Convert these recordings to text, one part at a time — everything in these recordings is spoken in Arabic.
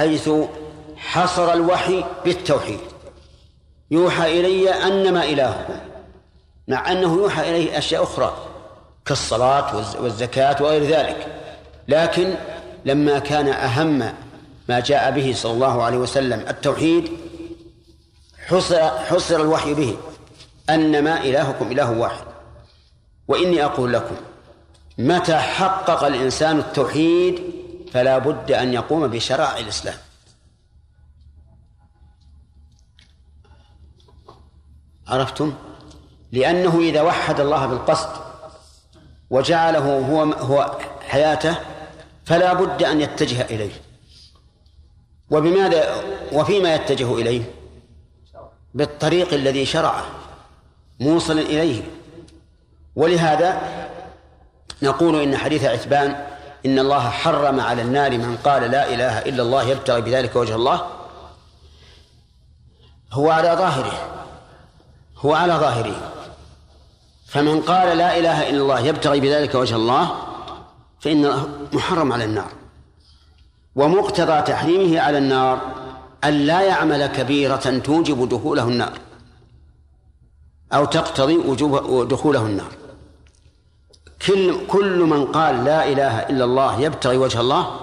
حيث حصر الوحي بالتوحيد. يوحى إلي أنما إلهكم مع أنه يوحى إليه أشياء أخرى كالصلاة والزكاة وغير ذلك. لكن لما كان أهم ما جاء به صلى الله عليه وسلم التوحيد حصر, حصر الوحي به أنما إلهكم إله واحد. وإني أقول لكم متى حقق الإنسان التوحيد فلا بد أن يقوم بشرائع الإسلام. عرفتم؟ لأنه إذا وحد الله بالقصد وجعله هو هو حياته فلا بد أن يتجه إليه. وبماذا وفيما يتجه إليه؟ بالطريق الذي شرعه موصلا إليه. ولهذا نقول إن حديث عتبان إن الله حرم على النار من قال لا إله إلا الله يبتغي بذلك وجه الله. هو على ظاهره. هو على ظاهره. فمن قال لا إله إلا الله يبتغي بذلك وجه الله فإنه محرم على النار. ومقتضى تحريمه على النار أن لا يعمل كبيرة توجب دخوله النار أو تقتضي وجوب دخوله النار. كل كل من قال لا إله إلا الله يبتغي وجه الله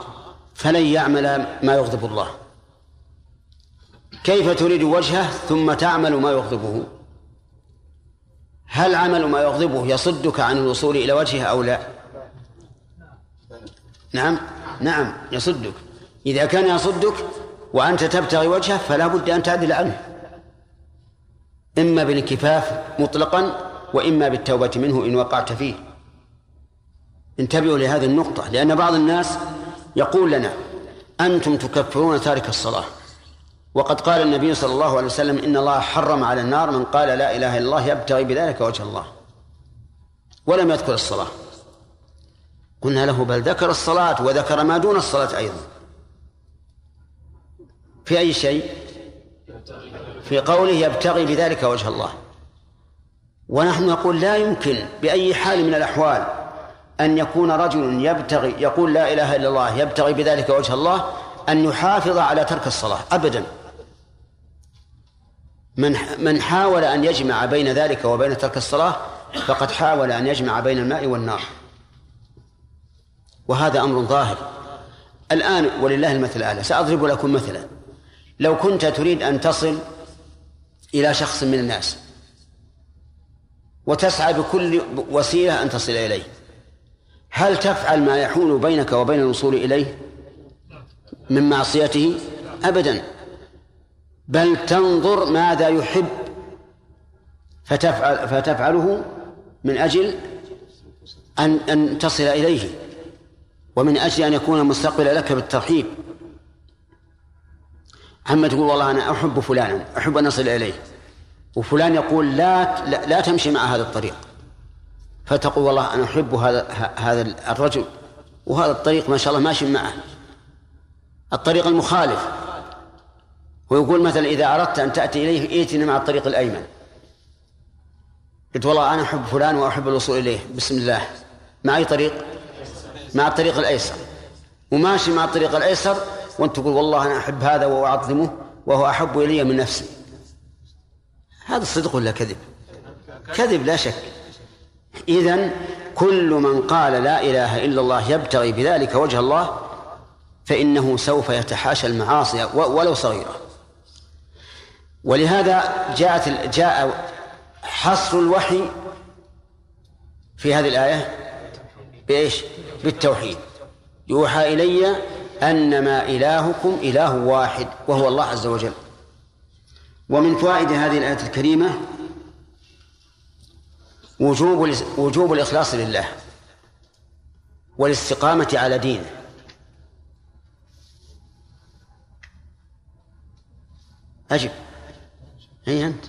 فلن يعمل ما يغضب الله. كيف تريد وجهه ثم تعمل ما يغضبه؟ هل عمل ما يغضبه يصدك عن الوصول إلى وجهه أو لا؟ نعم نعم يصدك. إذا كان يصدك وأنت تبتغي وجهه فلا بد أن تعدل عنه. إما بالانكفاف مطلقا وإما بالتوبة منه إن وقعت فيه. انتبهوا لهذه النقطة لأن بعض الناس يقول لنا أنتم تكفرون تارك الصلاة. وقد قال النبي صلى الله عليه وسلم إن الله حرم على النار من قال لا إله إلا الله يبتغي بذلك وجه الله. ولم يذكر الصلاة. قلنا له بل ذكر الصلاة وذكر ما دون الصلاة أيضا. في أي شيء؟ في قوله يبتغي بذلك وجه الله. ونحن نقول لا يمكن بأي حال من الأحوال أن يكون رجل يبتغي يقول لا إله إلا الله يبتغي بذلك وجه الله أن يحافظ على ترك الصلاة أبدا. من من حاول أن يجمع بين ذلك وبين ترك الصلاة فقد حاول أن يجمع بين الماء والنار. وهذا أمر ظاهر. الآن ولله المثل الأعلى. سأضرب لكم مثلا. لو كنت تريد أن تصل إلى شخص من الناس وتسعى بكل وسيلة أن تصل إليه هل تفعل ما يحول بينك وبين الوصول إليه من معصيته؟ أبدا. بل تنظر ماذا يحب فتفعل فتفعله من أجل أن أن تصل إليه ومن أجل أن يكون مستقبلا لك بالترحيب. عما تقول والله أنا أحب فلانا أحب أن أصل إليه وفلان يقول لا لا, لا تمشي مع هذا الطريق. فتقول والله أنا أحب هذا هذا الرجل. وهذا الطريق ما شاء الله ماشي معه. الطريق المخالف. ويقول مثلا إذا أردت أن تأتي إليه ائتني مع الطريق الأيمن. قلت والله أنا أحب فلان وأحب الوصول إليه. بسم الله. مع أي طريق؟ مع الطريق الأيسر. وماشي مع الطريق الأيسر وأنت تقول والله أنا أحب هذا وأعظمه وهو أحب إلي من نفسي. هذا صدق ولا كذب؟ كذب لا شك. إذن كل من قال لا إله إلا الله يبتغي بذلك وجه الله فإنه سوف يتحاشى المعاصي ولو صغيرة. ولهذا جاءت جاء حصر الوحي في هذه الآية بإيش؟ بالتوحيد. يوحى إلي أنما إلهكم إله واحد وهو الله عز وجل. ومن فوائد هذه الآية الكريمة وجوب وجوب الإخلاص لله والاستقامة على دينه. أجب. أي أنت.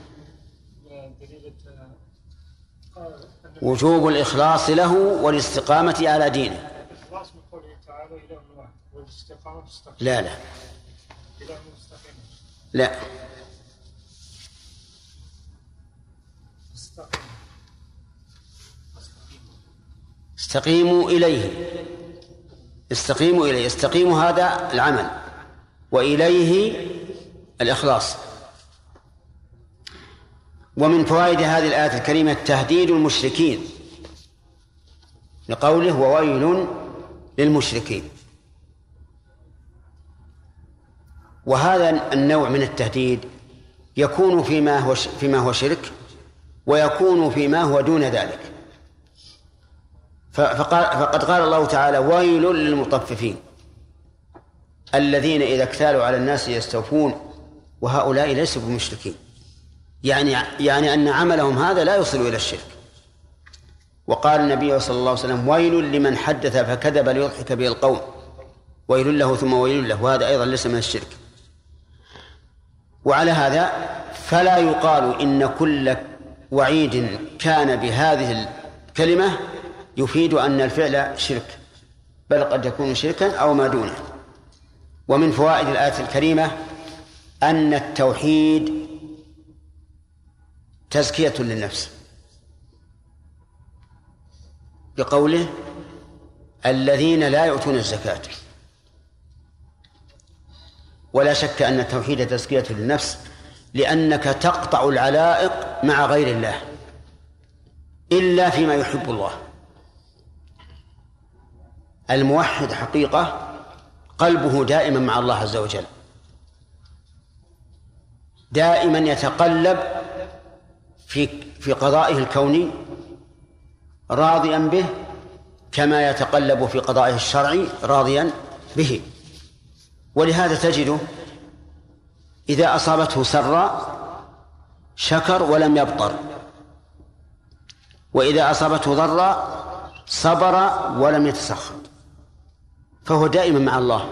وجوب الإخلاص له والاستقامة على دينه. لا لا لا. استقيموا إليه. استقيموا إليه. استقيموا هذا العمل وإليه الإخلاص. ومن فوائد هذه الآية الكريمة تهديد المشركين لقوله وويل للمشركين. وهذا النوع من التهديد يكون فيما هو فيما هو شرك ويكون فيما هو دون ذلك. فقال فقد قال الله تعالى ويل للمطففين الذين إذا اكتالوا على الناس يستوفون وهؤلاء ليسوا بمشركين. يعني يعني أن عملهم هذا لا يوصل إلى الشرك. وقال النبي صلى الله عليه وسلم ويل لمن حدث فكذب ليضحك به القوم. ويل له ثم ويل له. وهذا أيضا ليس من الشرك. وعلى هذا فلا يقال إن كل وعيد كان بهذه الكلمة يفيد أن الفعل شرك بل قد يكون شركا أو ما دونه. ومن فوائد الآية الكريمة أن التوحيد تزكية للنفس. بقوله الذين لا يؤتون الزكاة. ولا شك أن التوحيد تزكية للنفس لأنك تقطع العلائق مع غير الله إلا فيما يحب الله. الموحد حقيقة قلبه دائما مع الله عز وجل. دائما يتقلب في في قضائه الكوني راضيا به كما يتقلب في قضائه الشرعي راضيا به. ولهذا تجده إذا أصابته سراء شكر ولم يبطر وإذا أصابته ضراء صبر ولم يتسخط فهو دائما مع الله.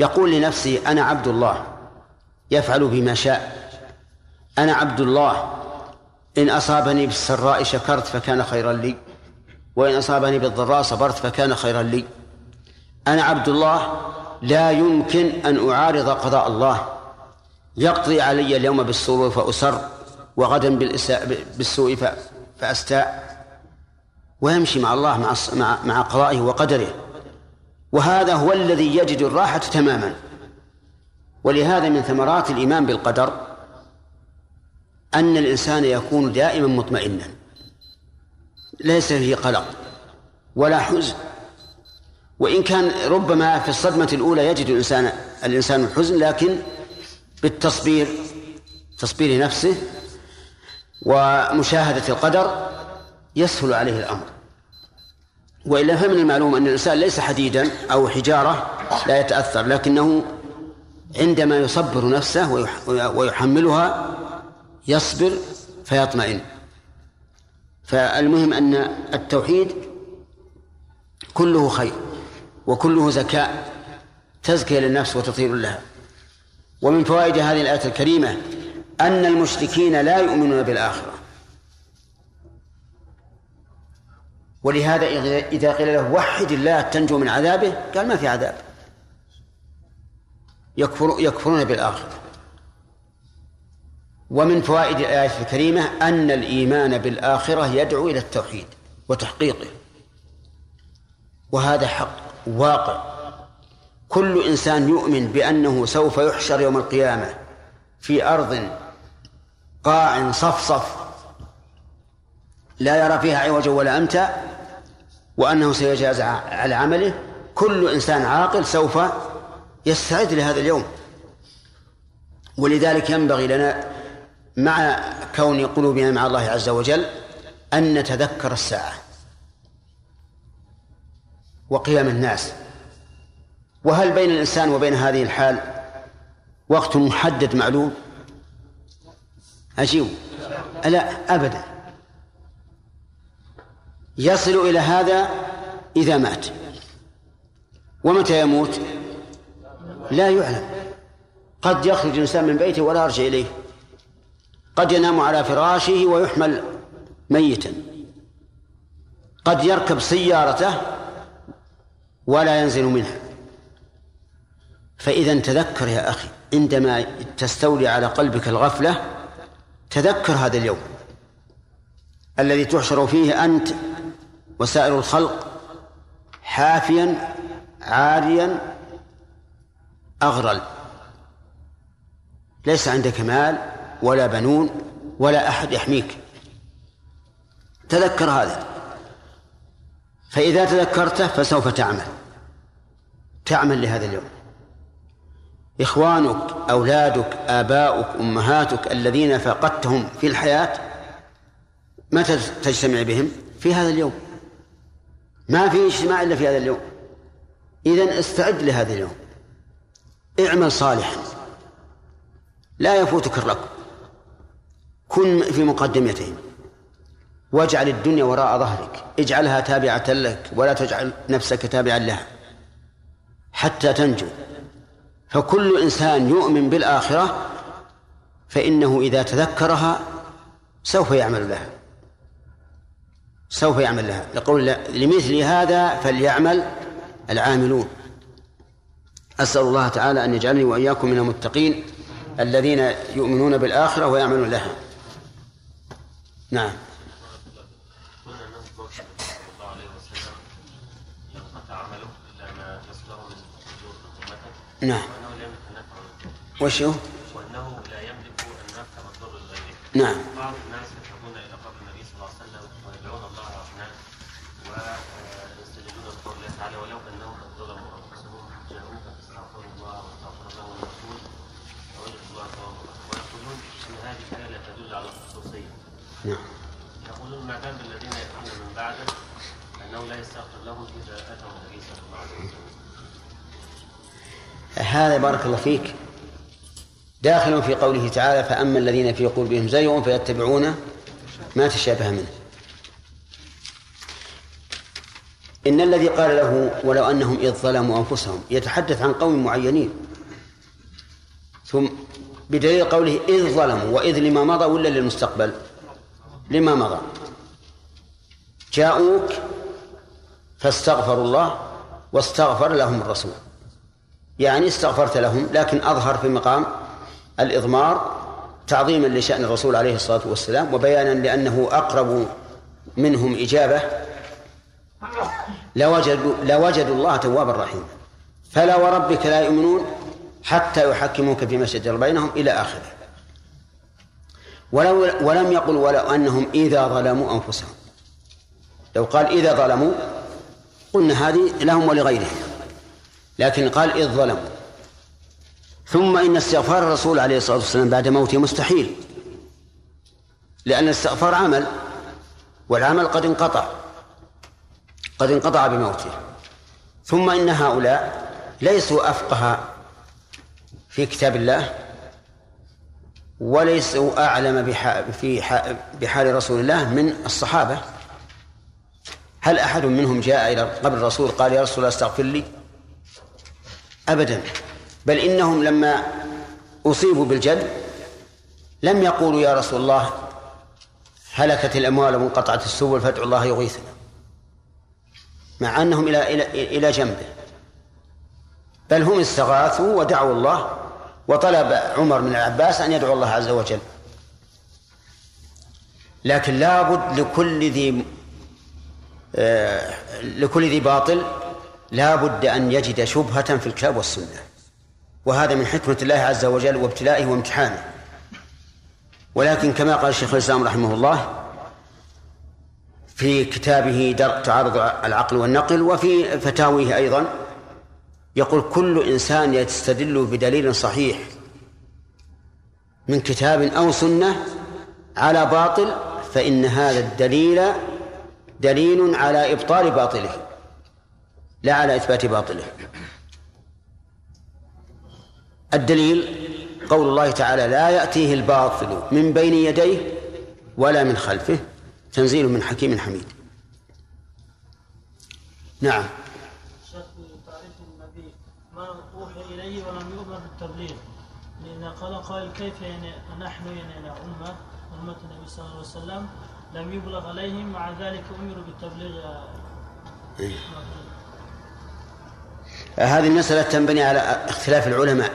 يقول لنفسه أنا عبد الله. يفعل بما شاء. أنا عبد الله. إن أصابني بالسراء شكرت فكان خيرا لي. وإن أصابني بالضراء صبرت فكان خيرا لي. أنا عبد الله. لا يمكن أن أعارض قضاء الله. يقضي علي اليوم بالسرور فأسر وغدا بالسوء فأستاء. ويمشي مع الله مع مع قضائه وقدره. وهذا هو الذي يجد الراحة تماما. ولهذا من ثمرات الإيمان بالقدر أن الإنسان يكون دائما مطمئنا. ليس فيه قلق ولا حزن. وإن كان ربما في الصدمة الأولى يجد الإنسان الإنسان الحزن لكن بالتصبير تصبير نفسه ومشاهدة القدر يسهل عليه الأمر. وإلا فمن المعلوم أن الإنسان ليس حديدا أو حجارة لا يتأثر لكنه عندما يصبر نفسه ويحملها يصبر فيطمئن. فالمهم أن التوحيد كله خير وكله زكاء تزكية للنفس وتطهير لها. ومن فوائد هذه الآية الكريمة أن المشركين لا يؤمنون بالآخرة. ولهذا إذا قيل له وحد الله تنجو من عذابه قال ما في عذاب. يكفر يكفرون بالآخرة. ومن فوائد الآية الكريمة أن الإيمان بالآخرة يدعو إلى التوحيد وتحقيقه. وهذا حق واقع. كل إنسان يؤمن بأنه سوف يحشر يوم القيامة في أرض قاع صفصف لا يرى فيها عوجا ولا أمتا وأنه سيجازى على عمله. كل إنسان عاقل سوف يستعد لهذا اليوم. ولذلك ينبغي لنا مع كون قلوبنا مع الله عز وجل أن نتذكر الساعة وقيام الناس. وهل بين الإنسان وبين هذه الحال وقت محدد معلوم؟ أجيب لا أبدا. يصل إلى هذا إذا مات. ومتى يموت؟ لا يعلم. قد يخرج الإنسان من بيته ولا يرجع إليه. قد ينام على فراشه ويحمل ميتا. قد يركب سيارته ولا ينزل منها. فإذا تذكر يا أخي عندما تستولي على قلبك الغفلة تذكر هذا اليوم. الذي تحشر فيه أنت وسائر الخلق حافيا عاريا أغرل. ليس عندك مال ولا بنون ولا أحد يحميك. تذكر هذا. فإذا تذكرته فسوف تعمل. تعمل لهذا اليوم. إخوانك أولادك آباؤك أمهاتك الذين فقدتهم في الحياة متى تجتمع بهم؟ في هذا اليوم. ما في اجتماع إلا في هذا اليوم. إذن استعد لهذا اليوم. اعمل صالحا. لا يفوتك الركب. كن في مقدمتهم واجعل الدنيا وراء ظهرك. اجعلها تابعة لك ولا تجعل نفسك تابعا لها. حتى تنجو. فكل إنسان يؤمن بالآخرة فإنه إذا تذكرها سوف يعمل لها. سوف يعمل لها. لقول لمثل هذا فليعمل العاملون. أسأل الله تعالى أن يجعلني وإياكم من المتقين الذين يؤمنون بالآخرة ويعملون لها. نعم. نعم. وش هو؟ وأنه لا يملك النفع والضر لغيره نعم بعض الناس يذهبون إلى قبر النبي صلى الله عليه وسلم ويدعون الله الرحمن ويستجيبون بقول الله تعالى ولو انهم قد ظلموا انفسهم جاءوك فاستغفروا الله واستغفر لهم الرسول فوجدوا الله توابا ويقولون ان هذه الايه لا تدل على الخصوصيه نعم. يقولون ما دام الذين ياتون من بعده أنه لا يستغفر لهم إذا أتوا النبي صلى الله عليه وسلم. هذا بارك الله فيك. داخل في قوله تعالى فأما الذين في قلوبهم زيغ فيتبعون ما تشابه منه. إن الذي قال له ولو أنهم إذ ظلموا أنفسهم يتحدث عن قوم معينين. ثم بدليل قوله إذ ظلموا وإذ لما مضى ولا للمستقبل. لما مضى. جاءوك فاستغفروا الله واستغفر لهم الرسول. يعني استغفرت لهم لكن أظهر في مقام الإضمار تعظيما لشأن الرسول عليه الصلاة والسلام وبيانا لأنه أقرب منهم إجابة. لوجدوا لوجدوا الله توابا رحيما. فلا وربك لا يؤمنون حتى يحكموك فيما شجر بينهم إلى آخره. ولو ولم يقل ولو أنهم إذا ظلموا أنفسهم. لو قال إذا ظلموا قلنا هذه لهم ولغيرهم. لكن قال إذ ظلموا. ثم إن استغفار الرسول عليه الصلاة والسلام بعد موته مستحيل. لأن الاستغفار عمل والعمل قد انقطع. قد انقطع بموته. ثم إن هؤلاء ليسوا أفقه في كتاب الله وليسوا أعلم في بحال رسول الله من الصحابة. هل أحد منهم جاء إلى قبر الرسول قال يا رسول الله استغفر لي؟ أبدا. بل إنهم لما أصيبوا بالجد لم يقولوا يا رسول الله هلكت الأموال وانقطعت السبل فادعوا الله يغيثنا. مع أنهم إلى إلى إلى جنبه. بل هم استغاثوا ودعوا الله وطلب عمر من العباس أن يدعو الله عز وجل. لكن لابد لكل ذي آه لكل ذي باطل لا بد أن يجد شبهة في الكتاب والسنة. وهذا من حكمة الله عز وجل وابتلائه وامتحانه. ولكن كما قال الشيخ الإسلام رحمه الله في كتابه درء تعارض العقل والنقل وفي فتاويه أيضا يقول كل إنسان يستدل بدليل صحيح من كتاب أو سنة على باطل فإن هذا الدليل دليل على إبطال باطله لا على إثبات باطله. الدليل قول الله تعالى لا يأتيه الباطل من بين يديه ولا من خلفه تنزيل من حكيم حميد. نعم تعريف النبي ما أوحي ولم يؤمر بالتبليغ لأن قال قائل كيف يعني نحن يعني أمة أمة النبي صلى الله عليه وسلم لم يبلغ عليهم مع ذلك أمروا بالتبليغ. إيه. هذه المسألة تنبني على اختلاف العلماء.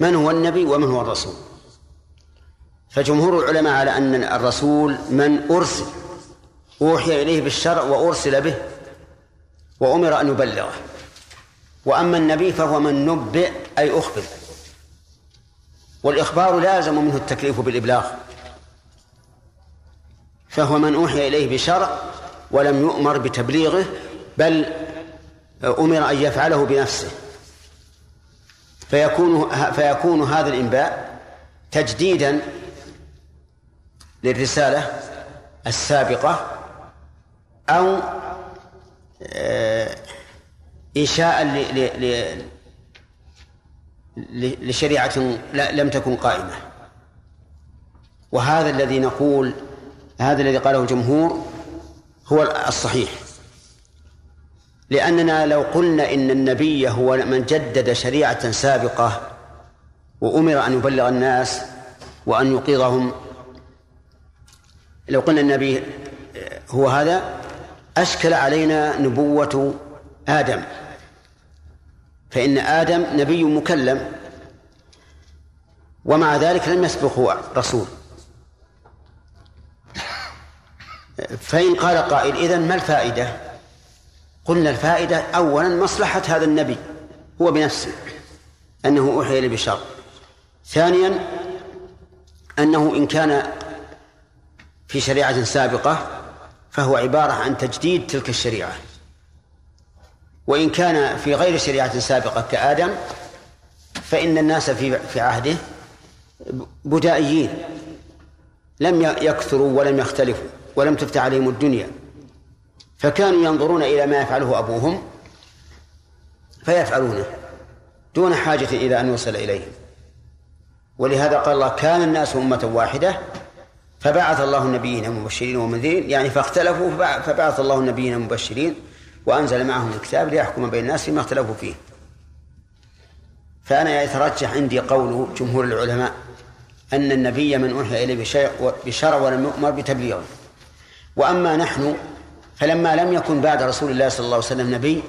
من هو النبي ومن هو الرسول؟ فجمهور العلماء على أن الرسول من أرسل أوحي إليه بالشرع وأرسل به وأمر أن يبلغه. وأما النبي فهو من نبئ أي أخبر. والإخبار لا يلزم منه التكليف بالإبلاغ. فهو من أوحي إليه بشرع ولم يؤمر بتبليغه بل أمر أن يفعله بنفسه. فيكون فيكون هذا الإنباء تجديدا للرسالة السابقة أو آه، إنشاء لشريعة لم تكن قائمة. وهذا الذي نقول هذا الذي قاله الجمهور هو الصحيح. لأننا لو قلنا إن النبي هو من جدد شريعة سابقة وأمر أن يبلغ الناس وأن يوقظهم لو قلنا النبي هو هذا أشكل علينا نبوة آدم. فإن آدم نبي مكلم ومع ذلك لم يسبقه رسول. فإن قال قائل إذن ما الفائدة؟ قلنا الفائدة أولا مصلحة هذا النبي هو بنفسه أنه أوحي إليه بشر. ثانيا أنه إن كان في شريعة سابقة فهو عبارة عن تجديد تلك الشريعة. وإن كان في غير شريعة سابقة كآدم فإن الناس في في عهده بدائيين لم يكثروا ولم يختلفوا ولم تفتح عليهم الدنيا. فكانوا ينظرون إلى ما يفعله أبوهم فيفعلونه دون حاجة إلى أن يوصل إليهم. ولهذا قال الله كان الناس أمة واحدة فبعث الله النبيين مبشرين ومنذرين. يعني فاختلفوا فبعث الله النبيين مبشرين. وأنزل معهم الكتاب ليحكم بين الناس فيما اختلفوا فيه. فأنا يترجح عندي قول جمهور العلماء أن النبي من أوحي إليه بشرع ولم يؤمر بتبليغه. وأما نحن فلما لم يكن بعد رسول الله صلى الله عليه وسلم نبي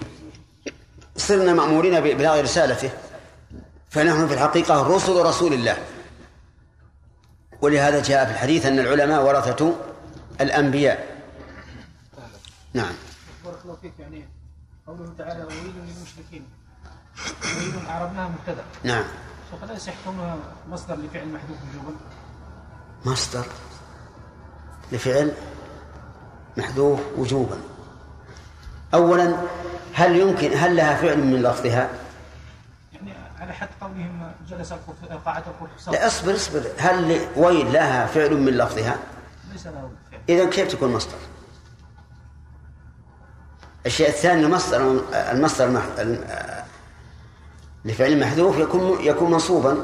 صرنا مأمورين بإبلاغ رسالته. فنحن في الحقيقة رسل رسول الله. ولهذا جاء في الحديث أن العلماء ورثة الأنبياء. نعم. بارك الله فيك يعني قوله تعالى وويل للمشركين. وويل عربناها مبتدأ. نعم. شيخ لا يصح كونها مصدر لفعل محذوف وجوبا مصدر لفعل محذوف وجوبا. أولا هل يمكن هل لها فعل من لفظها؟ يعني على حد قولهم جلس قاعة لا اصبر اصبر. هل ويل لها فعل من لفظها؟ ليس لها فعل. إذا كيف تكون مصدر؟ الشيء الثاني المصدر المصدر لفعل محذوف يكون يكون منصوبا.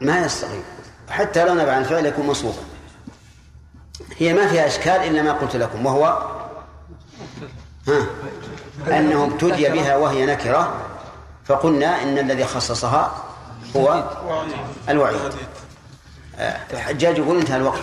ما يستطيع حتى لو نبع عن الفعل يكون منصوبا. هي ما فيها إشكال إلا ما قلت لكم وهو ها انه ابتدي بها وهي نكرة فقلنا إن الذي خصصها هو الوعيد. الحجاج يقول انتهى الوقت.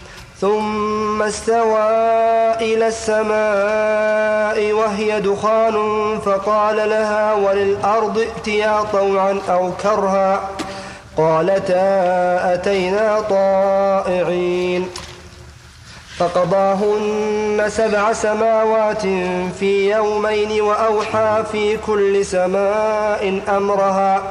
ثم استوى إلى السماء وهي دخان فقال لها وللأرض ائتيا طوعا أو كرها قالتا أتينا طائعين فقضاهن سبع سماوات في يومين وأوحى في كل سماء أمرها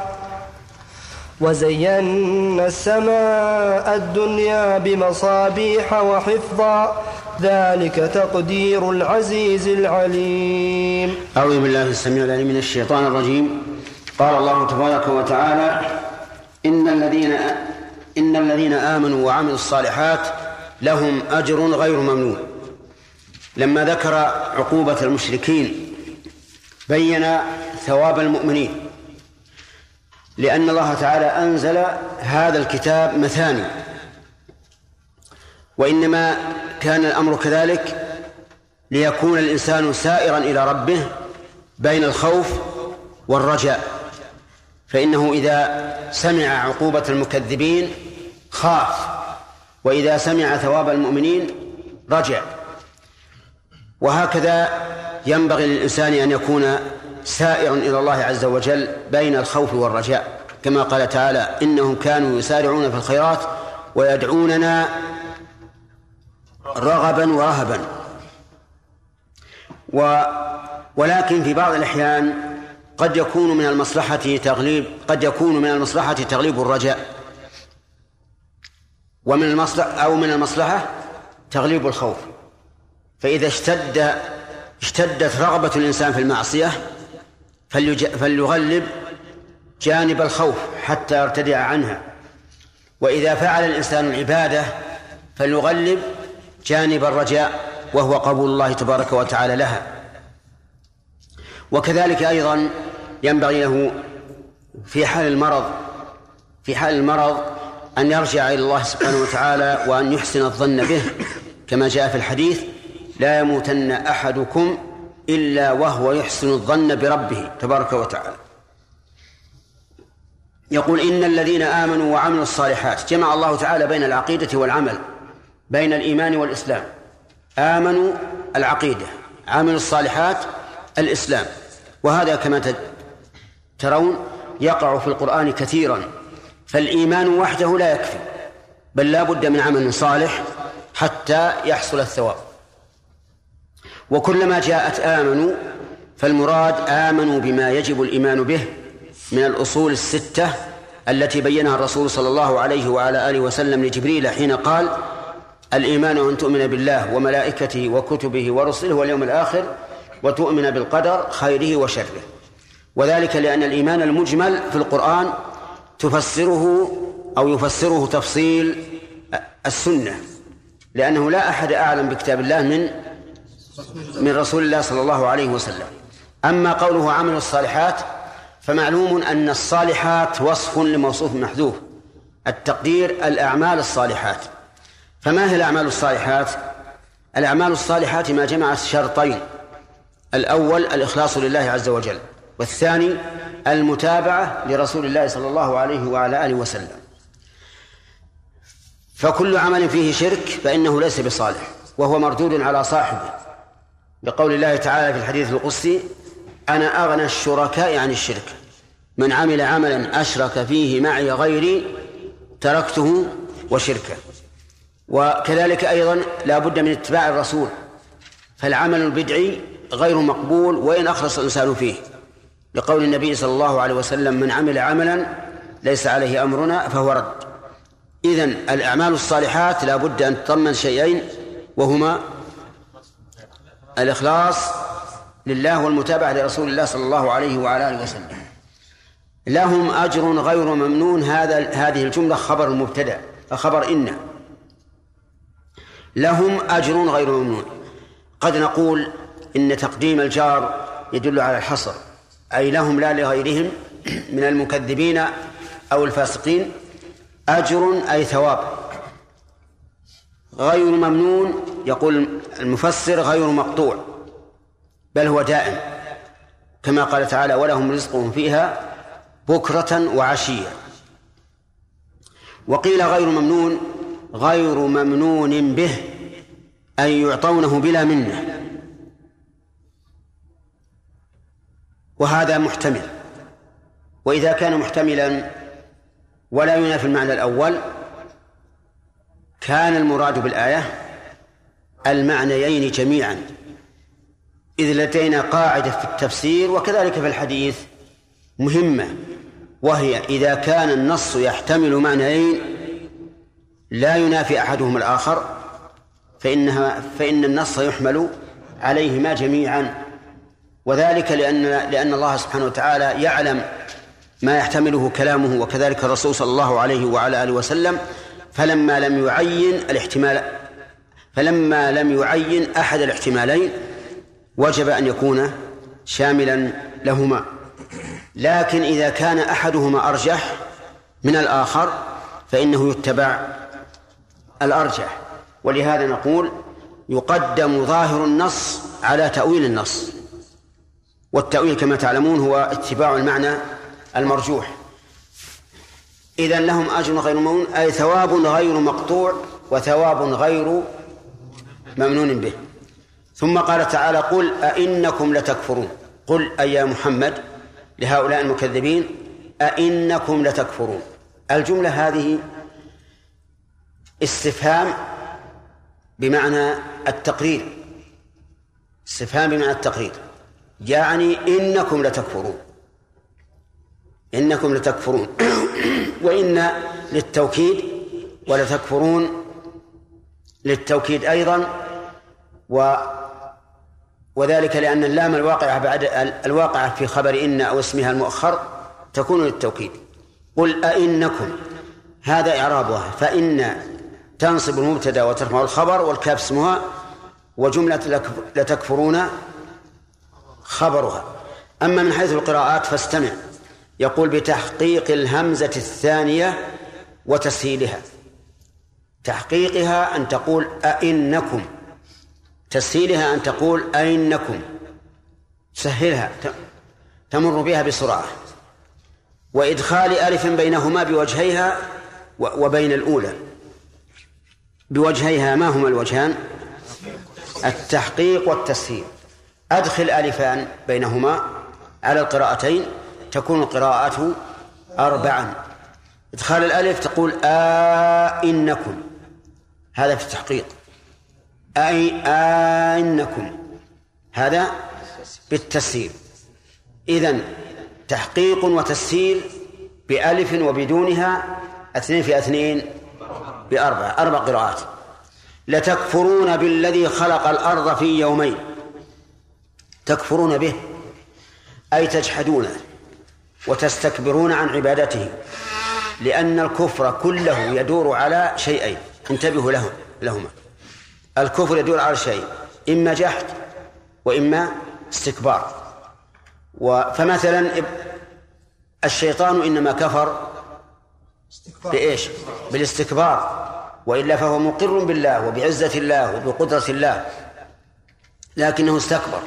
وزينا السماء الدنيا بمصابيح وحفظا ذلك تقدير العزيز العليم. أعوذ بالله السميع العليم من الشيطان الرجيم. قال الله تبارك وتعالى إن الذين إن الذين آمنوا وعملوا الصالحات لهم أجر غير ممنون لما ذكر عقوبة المشركين بين ثواب المؤمنين. لأن الله تعالى أنزل هذا الكتاب مثاني. وإنما كان الأمر كذلك ليكون الإنسان سائرا إلى ربه بين الخوف والرجاء. فإنه إذا سمع عقوبة المكذبين خاف وإذا سمع ثواب المؤمنين رجع. وهكذا ينبغي للإنسان أن يكون سائرا إلى الله عز وجل بين الخوف والرجاء. كما قال تعالى إنهم كانوا يسارعون في الخيرات ويدعوننا رغبا ورهبا. و ولكن في بعض الأحيان قد يكون من المصلحة تغليب قد يكون من المصلحة تغليب الرجاء. ومن المصلحة أو من المصلحة تغليب الخوف. فإذا اشتد اشتدت رغبة الإنسان في المعصية فليغلب جانب الخوف حتى يرتدع عنها. وإذا فعل الإنسان العبادة فليغلب جانب الرجاء وهو قبول الله تبارك وتعالى لها. وكذلك أيضا ينبغي له في حال المرض في حال المرض أن يرجع إلى الله سبحانه وتعالى وأن يحسن الظن به. كما جاء في الحديث لا يموتن أحدكم إلا وهو يحسن الظن بربه تبارك وتعالى. يقول إن الذين آمنوا وعملوا الصالحات جمع الله تعالى بين العقيدة والعمل بين الإيمان والإسلام. آمنوا العقيدة عملوا الصالحات الإسلام. وهذا كما ترون يقع في القرآن كثيرا. فالإيمان وحده لا يكفي بل لا بد من عمل صالح حتى يحصل الثواب. وكلما جاءت آمنوا فالمراد آمنوا بما يجب الإيمان به من الأصول الستة التي بينها الرسول صلى الله عليه وعلى آله وسلم لجبريل حين قال الإيمان أن تؤمن بالله وملائكته وكتبه ورسله واليوم الآخر وتؤمن بالقدر خيره وشره. وذلك لأن الإيمان المجمل في القرآن تفسره أو يفسره تفصيل السنة لأنه لا أحد أعلم بكتاب الله من من رسول الله صلى الله عليه وسلم. أما قوله عمل الصالحات فمعلوم أن الصالحات وصف لموصوف محذوف. التقدير الأعمال الصالحات. فما هي الأعمال الصالحات؟ الأعمال الصالحات ما جمعت شرطين الأول الإخلاص لله عز وجل والثاني المتابعة لرسول الله صلى الله عليه وعلى آله وسلم. فكل عمل فيه شرك فإنه ليس بصالح وهو مردود على صاحبه. بقول الله تعالى في الحديث القدسي أنا أغنى الشركاء عن الشرك. من عمل عملا أشرك فيه معي غيري تركته وشركه. وكذلك أيضا لا بد من اتباع الرسول. فالعمل البدعي غير مقبول وإن أخلص الإنسان فيه. لقول النبي صلى الله عليه وسلم من عمل عملا ليس عليه أمرنا فهو رد. إذن الأعمال الصالحات لا بد أن تضمن شيئين وهما الإخلاص لله والمتابعة لرسول الله صلى الله عليه وعلى آله وسلم. لهم أجر غير ممنون هذا هذه الجملة خبر المبتدأ خبر إن. لهم أجر غير ممنون. قد نقول إن تقديم الجار يدل على الحصر أي لهم لا لغيرهم من المكذبين أو الفاسقين أجر أي ثواب. غير ممنون يقول المفسر غير مقطوع بل هو دائم كما قال تعالى ولهم رزقهم فيها بكرة وعشية وقيل غير ممنون غير ممنون به أي يعطونه بلا منة. وهذا محتمل وإذا كان محتملا ولا ينافي المعنى الأول كان المراد بالآية المعنيين جميعا إذ لدينا قاعدة في التفسير وكذلك في الحديث مهمة وهي إذا كان النص يحتمل معنيين لا ينافي أحدهما الآخر فإنها فإن النص يحمل عليهما جميعا. وذلك لأن لأن الله سبحانه وتعالى يعلم ما يحتمله كلامه وكذلك الرسول صلى الله عليه وعلى آله وسلم فلما لم يعين الاحتمال فلما لم يعين أحد الاحتمالين وجب أن يكون شاملا لهما. لكن إذا كان أحدهما أرجح من الآخر فإنه يتبع الأرجح. ولهذا نقول يقدم ظاهر النص على تأويل النص. والتأويل كما تعلمون هو اتباع المعنى المرجوح. إذا لهم أجر غير ممنون أي ثواب غير مقطوع وثواب غير ممنون به. ثم قال تعالى قل أئنكم لتكفرون. قل أي يا محمد لهؤلاء المكذبين أئنكم لتكفرون. الجملة هذه استفهام بمعنى التقرير. استفهام بمعنى التقرير. يعني إنكم لتكفرون. إنكم لتكفرون. وإن للتوكيد ولتكفرون للتوكيد أيضا و وذلك لأن اللام الواقعة بعد الواقعة في خبر إن أو اسمها المؤخر تكون للتوكيد. قل أئنكم هذا إعرابها فإن تنصب المبتدأ وترفع الخبر والكاف اسمها وجملة لتكفرون خبرها. أما من حيث القراءات فاستمع. يقول بتحقيق الهمزة الثانية وتسهيلها. تحقيقها أن تقول أئنكم. تسهيلها أن تقول أئنكم. سهلها. تمر بها بسرعة. وإدخال ألف بينهما بوجهيها وبين الأولى. بوجهيها ما هما الوجهان؟ التحقيق والتسهيل. أدخل ألفان بينهما على القراءتين. تكون القراءة أربعا. إدخال الألف تقول آئنكم هذا في التحقيق. أي آئنكم هذا بالتسهيل. إذن تحقيق وتسهيل بألف وبدونها اثنين في اثنين بأربعة. أربع قراءات. لتكفرون بالذي خلق الأرض في يومين. تكفرون به. أي تجحدونه وتستكبرون عن عبادته لأن الكفر كله يدور على شيئين. انتبهوا له لهما. الكفر يدور على شيء إما جحد وإما استكبار. فمثلا الشيطان إنما كفر بإيش؟ بالاستكبار. وإلا فهو مقر بالله وبعزة الله وبقدرة الله. لكنه استكبر.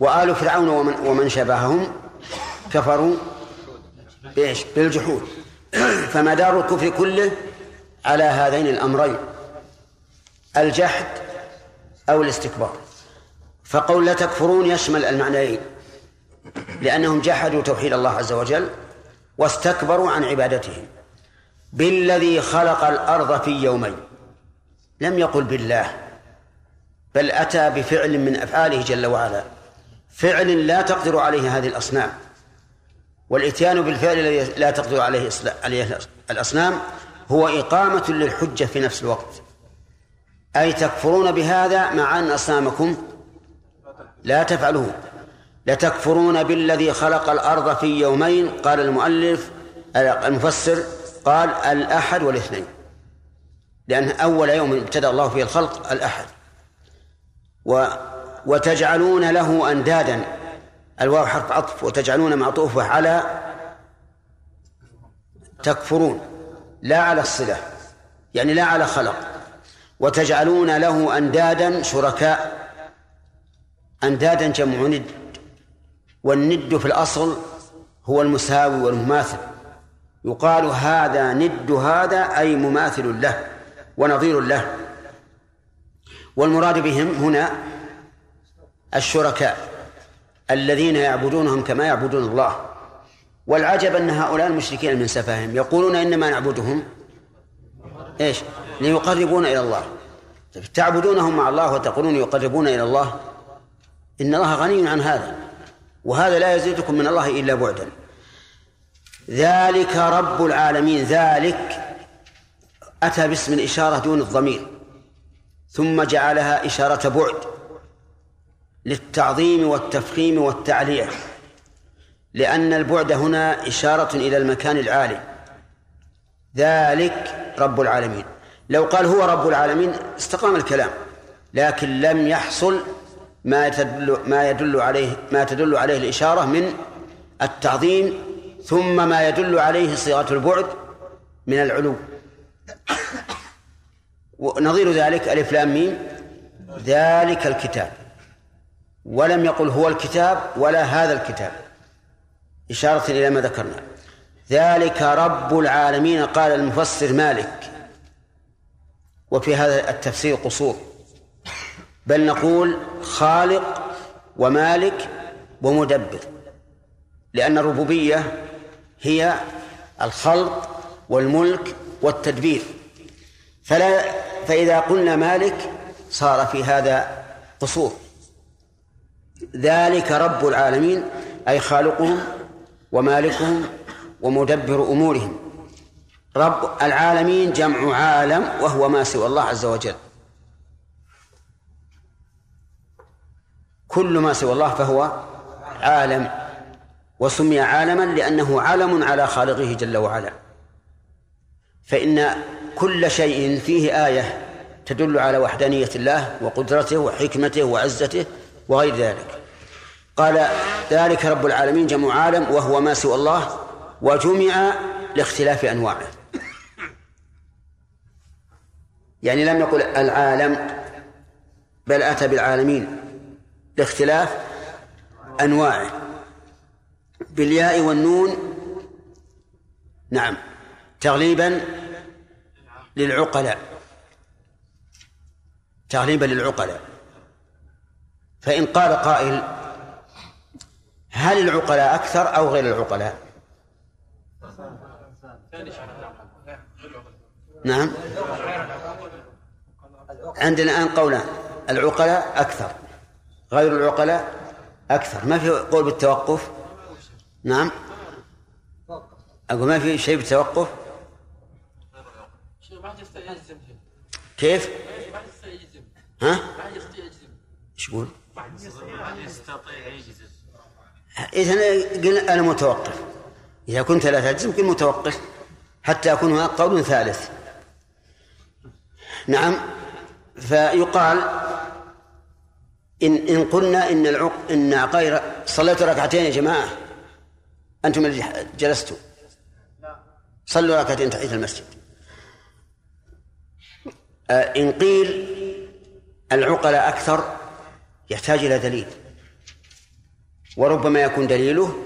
وآل فرعون ومن, ومن شبههم كفروا بإيش؟ بالجحود. فمدار الكفر كله على هذين الأمرين الجحد أو الاستكبار. فقول لا تكفرون يشمل المعنيين لأنهم جحدوا توحيد الله عز وجل واستكبروا عن عبادته. بالذي خلق الأرض في يومين. لم يقل بالله بل أتى بفعل من أفعاله جل وعلا. فعل لا تقدر عليه هذه الأصنام. والإتيان بالفعل الذي لا تقدر عليه عليه الأصنام هو إقامة للحجة في نفس الوقت. أي تكفرون بهذا مع أن أصنامكم لا تفعله لتكفرون بالذي خلق الأرض في يومين قال المؤلف المفسر قال الأحد والاثنين. لأن أول يوم ابتدأ الله فيه الخلق الأحد. و وتجعلون له أندادا. الواو حرف عطف وتجعلون معطوفه على تكفرون. لا على الصلة يعني لا على خلق. وتجعلون له أندادا شركاء. أندادا جمع ند. والند في الأصل هو المساوي والمماثل. يقال هذا ند هذا أي مماثل له ونظير له. والمراد بهم هنا الشركاء. الذين يعبدونهم كما يعبدون الله. والعجب أن هؤلاء المشركين من سفاههم يقولون إنما نعبدهم إيش؟ ليقربون إلى الله. تعبدونهم مع الله وتقولون يقربون إلى الله؟ إن الله غني عن هذا وهذا لا يزيدكم من الله إلا بعدا. ذلك رب العالمين ذلك أتى باسم الإشارة دون الضمير ثم جعلها إشارة بعد. للتعظيم والتفخيم والتعلية لأن البعد هنا إشارة إلى المكان العالي. ذلك رب العالمين. لو قال هو رب العالمين استقام الكلام لكن لم يحصل ما تدل ما يدل عليه ما تدل عليه الإشارة من التعظيم ثم ما يدل عليه صيغة البعد من العلو. ونظير ذلك ألف لام ميم. ذلك الكتاب. ولم يقل هو الكتاب ولا هذا الكتاب. إشارة إلى ما ذكرنا. ذلك رب العالمين قال المفسر مالك. وفي هذا التفسير قصور. بل نقول خالق ومالك ومدبر. لأن الربوبية هي الخلق والملك والتدبير. فلا فإذا قلنا مالك صار في هذا قصور. ذلك رب العالمين أي خالقهم ومالكهم ومدبر أمورهم. رب العالمين جمع عالم وهو ما سوى الله عز وجل. كل ما سوى الله فهو عالم وسمي عالما لأنه علم على خالقه جل وعلا. فإن كل شيء فيه آية تدل على وحدانية الله وقدرته وحكمته وعزته وغير ذلك. قال ذلك رب العالمين جمع عالم وهو ما سوى الله وجمع لاختلاف أنواعه. يعني لم يقل العالم بل أتى بالعالمين لاختلاف أنواعه. بالياء والنون نعم تغليبا للعقلاء. تغليبا للعقلاء. فإن قال قائل هل العقلاء أكثر أو غير العقلاء؟ نعم. عندنا الآن قولان العقلاء أكثر غير العقلاء أكثر. ما في قول بالتوقف؟ نعم. أقول ما في شيء بالتوقف؟ كيف؟ ها؟ إيش يقول؟ يستطيع إذا قلنا أنا متوقف. إذا كنت لا تجزم قل متوقف حتى يكون هناك قول ثالث. نعم فيقال إن إن قلنا إن العق إن غير صليت ركعتين يا جماعة. أنتم اللي جلستوا. صلوا ركعتين تحية المسجد. آه، إن قيل العقلاء أكثر يحتاج إلى دليل. وربما يكون دليله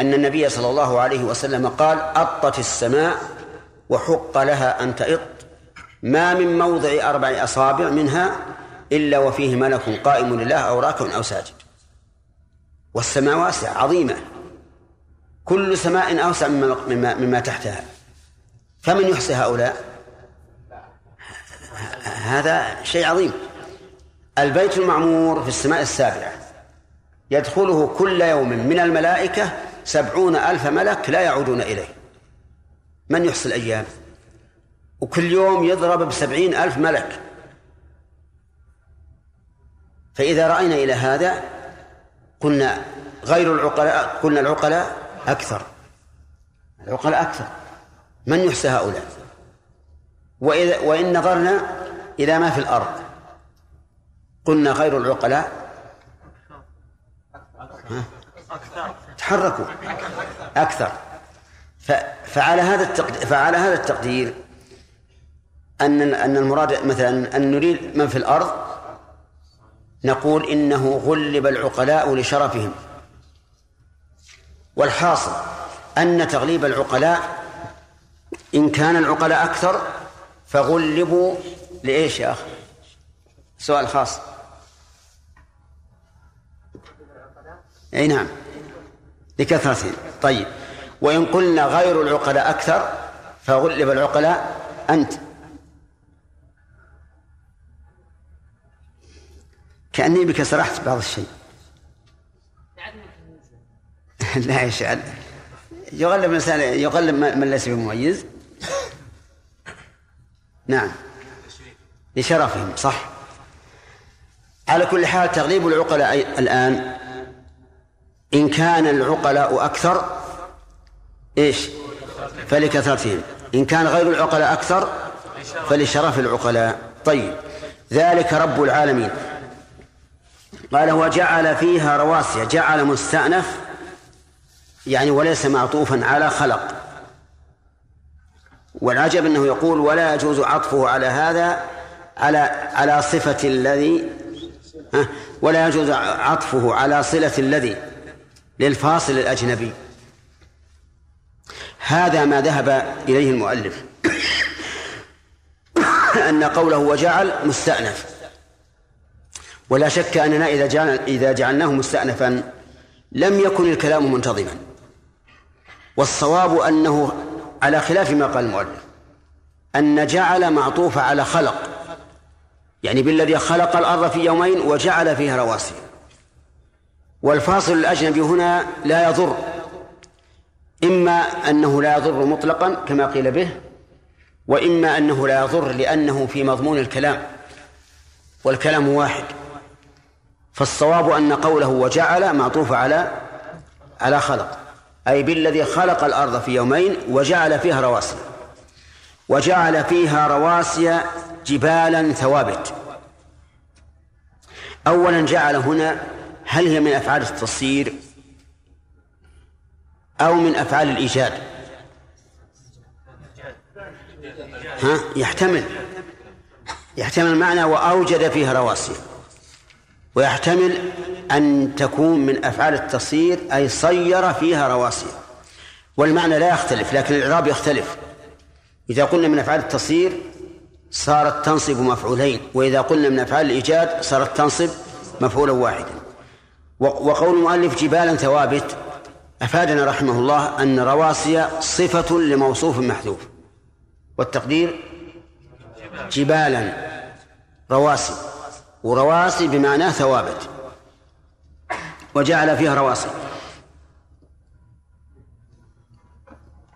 أن النبي صلى الله عليه وسلم قال أطت السماء وحق لها أن تئط. ما من موضع أربع أصابع منها إلا وفيه ملك قائم لله أو راكع أو ساجد. والسماء واسعة عظيمة. كل سماء أوسع مما, مما, مما تحتها. فمن يحصي هؤلاء؟ هذا شيء عظيم. البيت المعمور في السماء السابعة. يدخله كل يوم من الملائكة سبعون ألف ملك لا يعودون إليه. من يحصي الأيام؟ وكل يوم يضرب بسبعين ألف ملك. فإذا رأينا إلى هذا قلنا غير العقلاء قلنا العقلاء أكثر. العقلاء أكثر. من يحصي هؤلاء؟ وإذا وإن نظرنا إلى ما في الأرض. قلنا غير العقلاء. تحركوا. أكثر. فعلى هذا التقدير فعلى هذا التقدير أن أن المراد مثلا أن نريد من في الأرض نقول إنه غلب العقلاء لشرفهم. والحاصل أن تغليب العقلاء إن كان العقلاء أكثر فغلبوا لإيش يا أخ سؤال خاص. أي نعم. لكثرتهم طيب. وإن قلنا غير العقلاء أكثر فغلب العقلاء أنت. كأني بك سرحت بعض الشيء. لا يشعل يغلب الإنسان يغلب من ليس بمميز. نعم. لشرفهم صح. على كل حال تغليب العقلاء الآن إن كان العقلاء أكثر إيش؟ فلكثرتهم. إن كان غير العقلاء أكثر فلشرف العقلاء. طيب. ذلك رب العالمين. قال وجعل فيها رواسي جعل مستأنف يعني وليس معطوفا على خلق. والعجب أنه يقول ولا يجوز عطفه على هذا على على صفة الذي ولا يجوز عطفه على صلة الذي. للفاصل الأجنبي. هذا ما ذهب إليه المؤلف. أن قوله وجعل مستأنف. ولا شك أننا إذا إذا جعلناه مستأنفا لم يكن الكلام منتظما. والصواب أنه على خلاف ما قال المؤلف. أن جعل معطوف على خلق. يعني بالذي خلق الأرض في يومين وجعل فيها رواسي. والفاصل الأجنبي هنا لا يضر إما أنه لا يضر مطلقا كما قيل به وإما أنه لا يضر لأنه في مضمون الكلام والكلام واحد فالصواب أن قوله وجعل معطوف على على خلق أي بالذي خلق الأرض في يومين وجعل فيها رواسي وجعل فيها رواسي جبالا ثوابت. أولا جعل هنا هل هي من أفعال التصير أو من أفعال الإيجاد؟ ها يحتمل. يحتمل معنى وأوجد فيها رواسي. ويحتمل أن تكون من أفعال التصير أي صير فيها رواسي. والمعنى لا يختلف لكن الإعراب يختلف. إذا قلنا من أفعال التصير صارت تنصب مفعولين وإذا قلنا من أفعال الإيجاد صارت تنصب مفعولا واحدا. وقول المؤلف جبالا ثوابت أفادنا رحمه الله أن رواسي صفة لموصوف محذوف والتقدير جبالا رواسي ورواسي بمعنى ثوابت وجعل فيها رواسي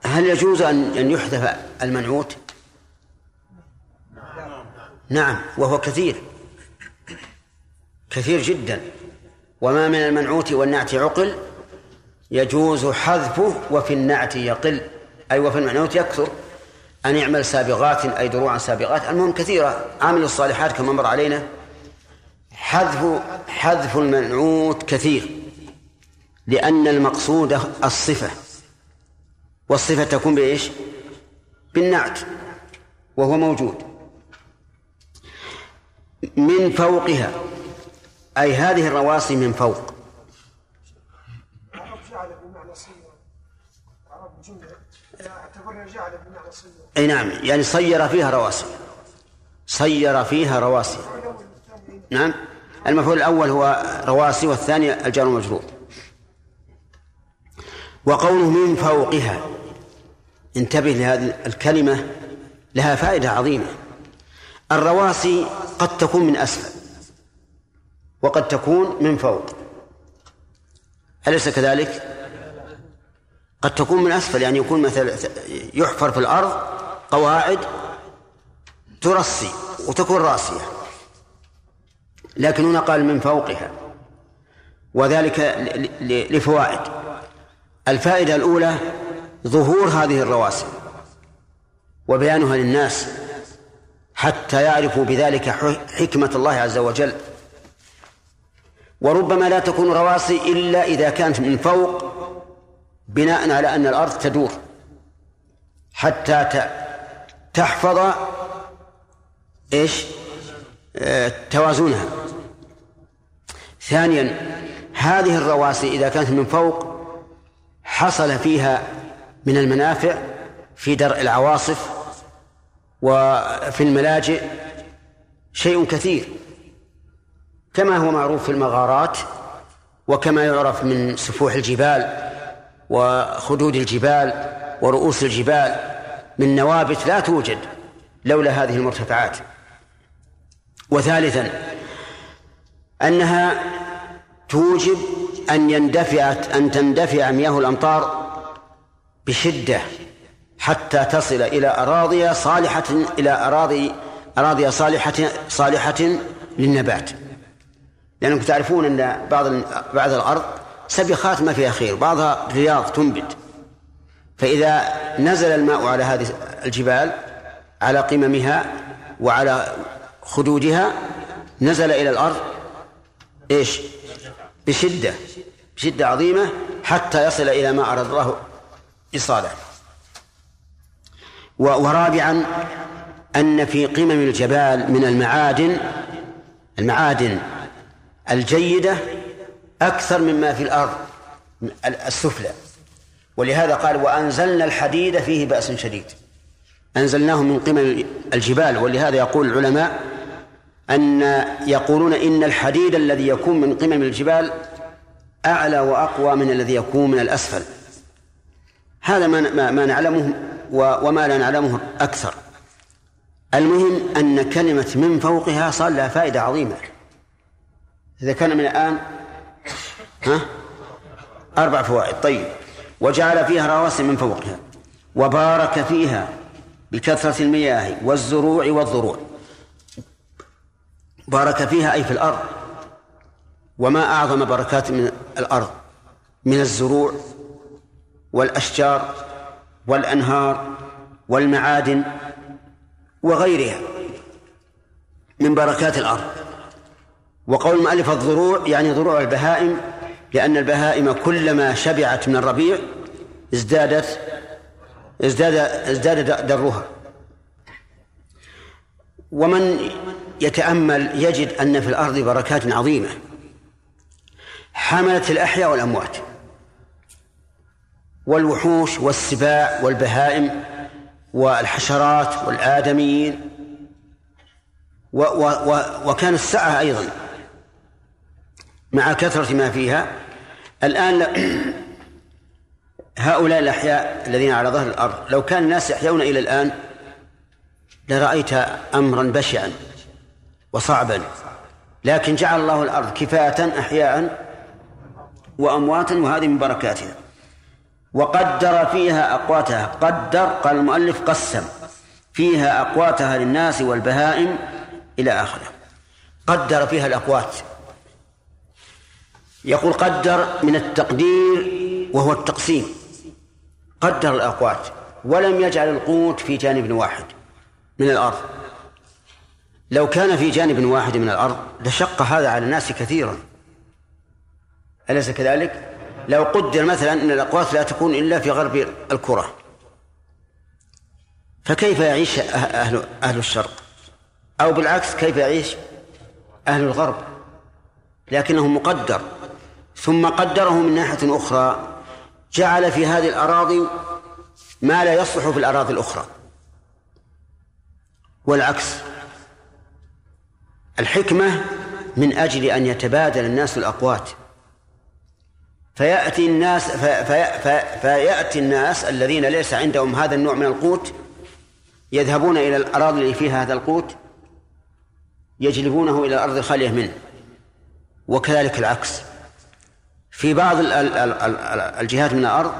هل يجوز أن أن يحذف المنعوت؟ نعم وهو كثير كثير جدا وما من المنعوت والنعت عقل يجوز حذفه وفي النعت يقل. أي وفي المنعوت يكثر. أن يعمل سابغات أي دروعا سابغات. المهم كثيرة. عامل الصالحات كما مر علينا. حذف حذف المنعوت كثير. لأن المقصود الصفة. والصفة تكون بإيش؟ بالنعت. وهو موجود. من فوقها. أي هذه الرواسي من فوق. أي نعم يعني صير فيها رواسي. صير فيها رواسي. نعم المفعول الأول هو رواسي والثاني الجار المجرور. وقوله من فوقها. انتبه لهذه الكلمة لها فائدة عظيمة. الرواسي قد تكون من أسفل. وقد تكون من فوق. أليس كذلك؟ قد تكون من أسفل يعني يكون مثلا يحفر في الأرض قواعد ترصي وتكون راسية لكن هنا قال من فوقها وذلك لفوائد. الفائدة الأولى ظهور هذه الرواسي وبيانها للناس حتى يعرفوا بذلك حكمة الله عز وجل. وربما لا تكون رواسي إلا إذا كانت من فوق بناء على أن الأرض تدور. حتى تحفظ إيش؟ آه، توازنها. ثانيا هذه الرواسي إذا كانت من فوق حصل فيها من المنافع في درء العواصف وفي الملاجئ شيء كثير. كما هو معروف في المغارات وكما يعرف من سفوح الجبال وخدود الجبال ورؤوس الجبال من نوابت لا توجد لولا هذه المرتفعات. وثالثا أنها توجب أن يندفع أن تندفع مياه الأمطار بشدة حتى تصل إلى أراضي صالحة إلى أراضي أراضي صالحة صالحة للنبات. لأنكم تعرفون أن بعض بعض الأرض سبخات ما فيها خير بعضها رياض تنبت. فإذا نزل الماء على هذه الجبال على قممها وعلى خدودها نزل إلى الأرض إيش؟ بشدة بشدة عظيمة حتى يصل إلى ما أراد الله إيصاله ورابعا أن في قمم الجبال من المعادن المعادن الجيدة أكثر مما في الأرض السفلى. ولهذا قال وأنزلنا الحديد فيه بأس شديد. أنزلناه من قمم الجبال. ولهذا يقول العلماء أن يقولون إن الحديد الذي يكون من قمم الجبال أعلى وأقوى من الذي يكون من الأسفل. هذا ما ما نعلمه وما لا نعلمه أكثر. المهم أن كلمة من فوقها صار لها فائدة عظيمة. إذا كان من الآن ها؟ أربع فوائد. طيب. وجعل فيها رواسي من فوقها وبارك فيها بكثرة المياه والزروع والضروع. بارك فيها أي في الأرض. وما أعظم بركات من الأرض؟ من الزروع والأشجار والأنهار والمعادن وغيرها من بركات الأرض. وقول المؤلف الضروع يعني ضروع البهائم لأن البهائم كلما شبعت من الربيع ازدادت ازداد ازداد درها ومن يتأمل يجد أن في الأرض بركات عظيمة. حملت الأحياء والأموات. والوحوش والسباع والبهائم والحشرات والآدميين و و و وكان السعة أيضا. مع كثرة ما فيها. الآن هؤلاء الأحياء الذين على ظهر الأرض لو كان الناس يحيون إلى الآن لرأيت أمرا بشعا وصعبا لكن جعل الله الأرض كفاة أحياء وأمواتا وهذه من بركاتها. وقدر فيها أقواتها قدر قال المؤلف قسم فيها أقواتها للناس والبهائم إلى آخره. قدر فيها الأقوات. يقول قدر من التقدير وهو التقسيم قدر الأقوات ولم يجعل القوت في جانب واحد من الأرض لو كان في جانب واحد من الأرض لشق هذا على الناس كثيرا أليس كذلك؟ لو قدر مثلا أن الأقوات لا تكون إلا في غرب الكرة فكيف يعيش أه-، أهل أهل الشرق؟ أو بالعكس كيف يعيش أهل الغرب؟ لكنه مقدر ثم قدره من ناحية أخرى جعل في هذه الأراضي ما لا يصلح في الأراضي الأخرى. والعكس الحكمة من أجل أن يتبادل الناس الأقوات. فيأتي الناس في في فيأتي الناس الذين ليس عندهم هذا النوع من القوت يذهبون إلى الأراضي اللي فيها هذا القوت يجلبونه إلى الأرض الخالية منه. وكذلك العكس. في بعض الجهات من الأرض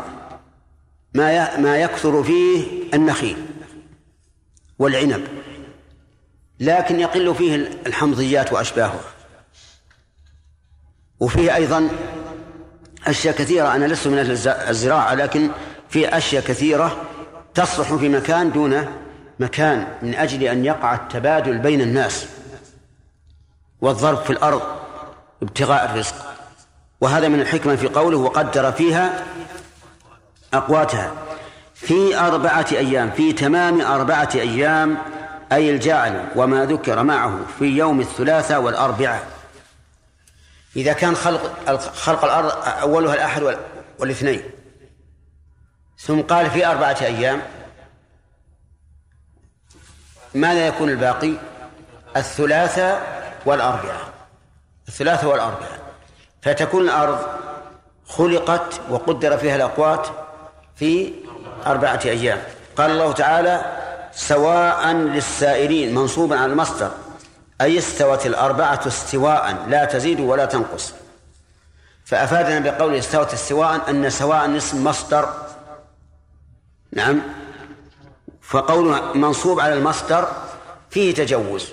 ما ما يكثر فيه النخيل والعنب لكن يقل فيه الحمضيات وأشباهها وفيه أيضا أشياء كثيرة أنا لست من الزراعة لكن في أشياء كثيرة تصلح في مكان دون مكان من أجل أن يقع التبادل بين الناس والضرب في الأرض ابتغاء الرزق. وهذا من الحكمة في قوله وقدر فيها أقواتها. في أربعة أيام في تمام أربعة أيام أي الجعل وما ذكر معه في يوم الثلاثاء والأربعاء. إذا كان خلق خلق الأرض أولها الأحد والاثنين. ثم قال في أربعة أيام ماذا يكون الباقي؟ الثلاثاء والأربعاء. الثلاثاء والأربعاء. فتكون الأرض خلقت وقدر فيها الأقوات في أربعة أيام. قال الله تعالى سواء للسائرين منصوبا على المصدر أي استوت الأربعة استواء لا تزيد ولا تنقص. فأفادنا بقول استوت استواء أن سواء اسم مصدر. نعم. فقول منصوب على المصدر فيه تجوز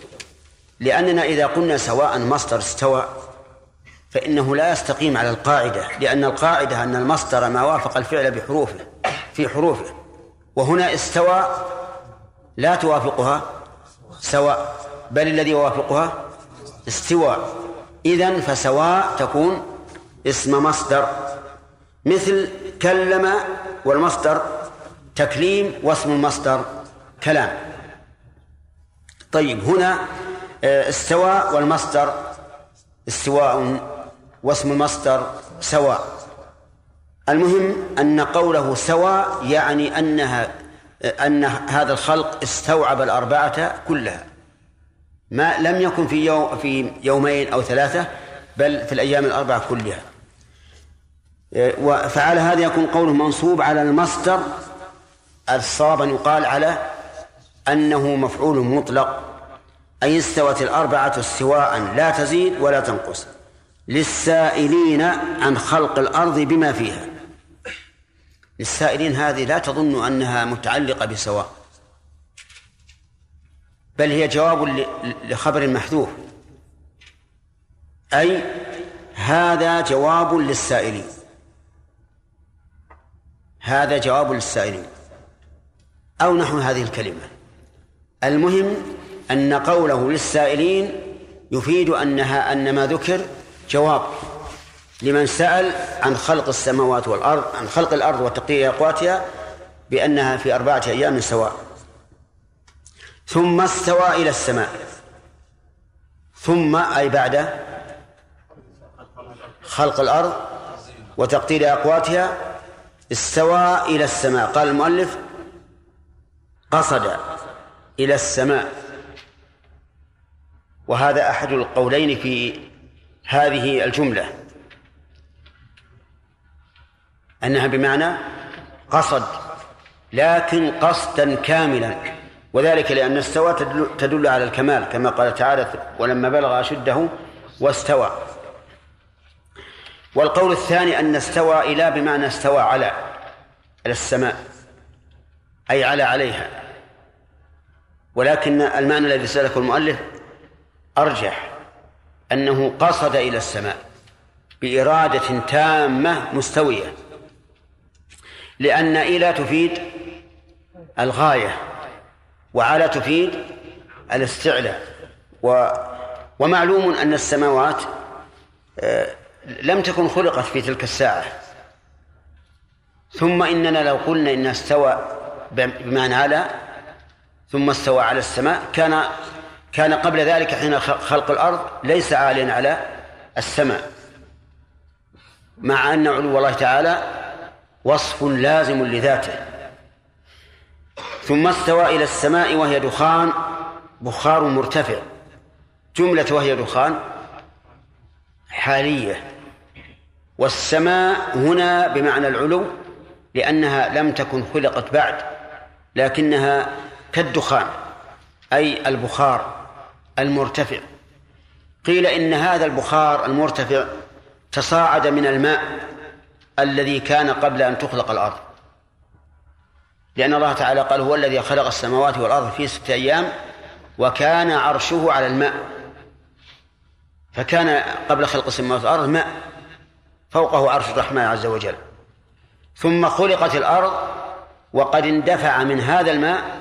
لأننا إذا قلنا سواء مصدر استوى فإنه لا يستقيم على القاعدة لأن القاعدة أن المصدر ما وافق الفعل بحروفه في حروفه. وهنا استوى لا توافقها سواء بل الذي يوافقها استواء إذن فسواء تكون اسم مصدر. مثل كلم والمصدر تكليم واسم المصدر كلام. طيب هنا آه، استوى والمصدر استواء واسم المصدر سواء. المهم أن قوله سواء يعني أنها أن هذا الخلق استوعب الأربعة كلها. ما لم يكن في يوم في يومين أو ثلاثة بل في الأيام الأربعة كلها. فعلى هذا يكون قوله منصوب على المصدر الصواب أن يقال على أنه مفعول مطلق أي استوت الأربعة استواء لا تزيد ولا تنقص. للسائلين عن خلق الأرض بما فيها. للسائلين هذه لا تظن أنها متعلقة بسواء بل هي جواب لخبر محذوف. أي هذا جواب للسائلين. هذا جواب للسائلين. أو نحو هذه الكلمة. المهم أن قوله للسائلين يفيد أنها أن ما ذكر جواب لمن سأل عن خلق السماوات والأرض عن خلق الأرض وتقدير أقواتها بأنها في أربعة أيام سواء. ثم استوى إلى السماء. ثم أي بعد خلق الأرض وتقدير أقواتها استوى إلى السماء. قال المؤلف قصد إلى السماء. وهذا أحد القولين في هذه الجملة. أنها بمعنى قصد لكن قصدا كاملا. وذلك لأن استوى تدل على الكمال كما قال تعالى ولما بلغ أشده واستوى والقول الثاني أن استوى إلى بمعنى استوى على على السماء أي على عليها. ولكن المعنى الذي سلكه المؤلف أرجح. أنه قصد إلى السماء بإرادة تامة مستوية لأن إلى تفيد الغاية وعلى تفيد الاستعلاء و ومعلوم أن السماوات آه، لم تكن خلقت في تلك الساعة. ثم إننا لو قلنا إنها استوى بمعنى على ثم استوى على السماء كان كان قبل ذلك حين خلق الأرض ليس عاليا على السماء مع أن علو الله تعالى وصف لازم لذاته. ثم استوى إلى السماء وهي دخان بخار مرتفع. جملة وهي دخان حالية. والسماء هنا بمعنى العلو لأنها لم تكن خلقت بعد لكنها كالدخان أي البخار. المرتفع. قيل إن هذا البخار المرتفع تصاعد من الماء الذي كان قبل أن تخلق الأرض. لأن الله تعالى قال هو الذي خلق السماوات والأرض في ستة أيام وكان عرشه على الماء. فكان قبل خلق السماوات والأرض ماء. فوقه عرش الرحمن عز وجل. ثم خلقت الأرض وقد اندفع من هذا الماء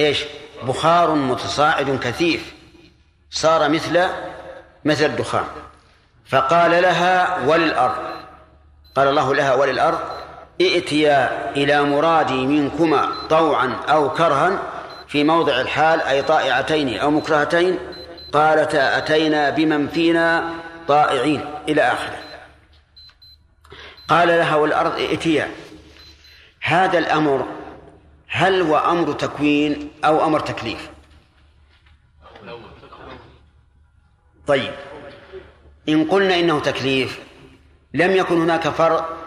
إيش؟ بخار متصاعد كثيف. صار مثل مثل الدخان. فقال لها وللأرض قال الله لها وللأرض ائتيا إلى مرادي منكما طوعا أو كرها في موضع الحال أي طائعتين أو مكرهتين. قالتا أتينا بمن فينا طائعين إلى آخره. قال لها والأرض ائتيا. هذا الأمر هل هو أمر تكوين أو أمر تكليف؟ طيب إن قلنا إنه تكليف لم يكن هناك فرق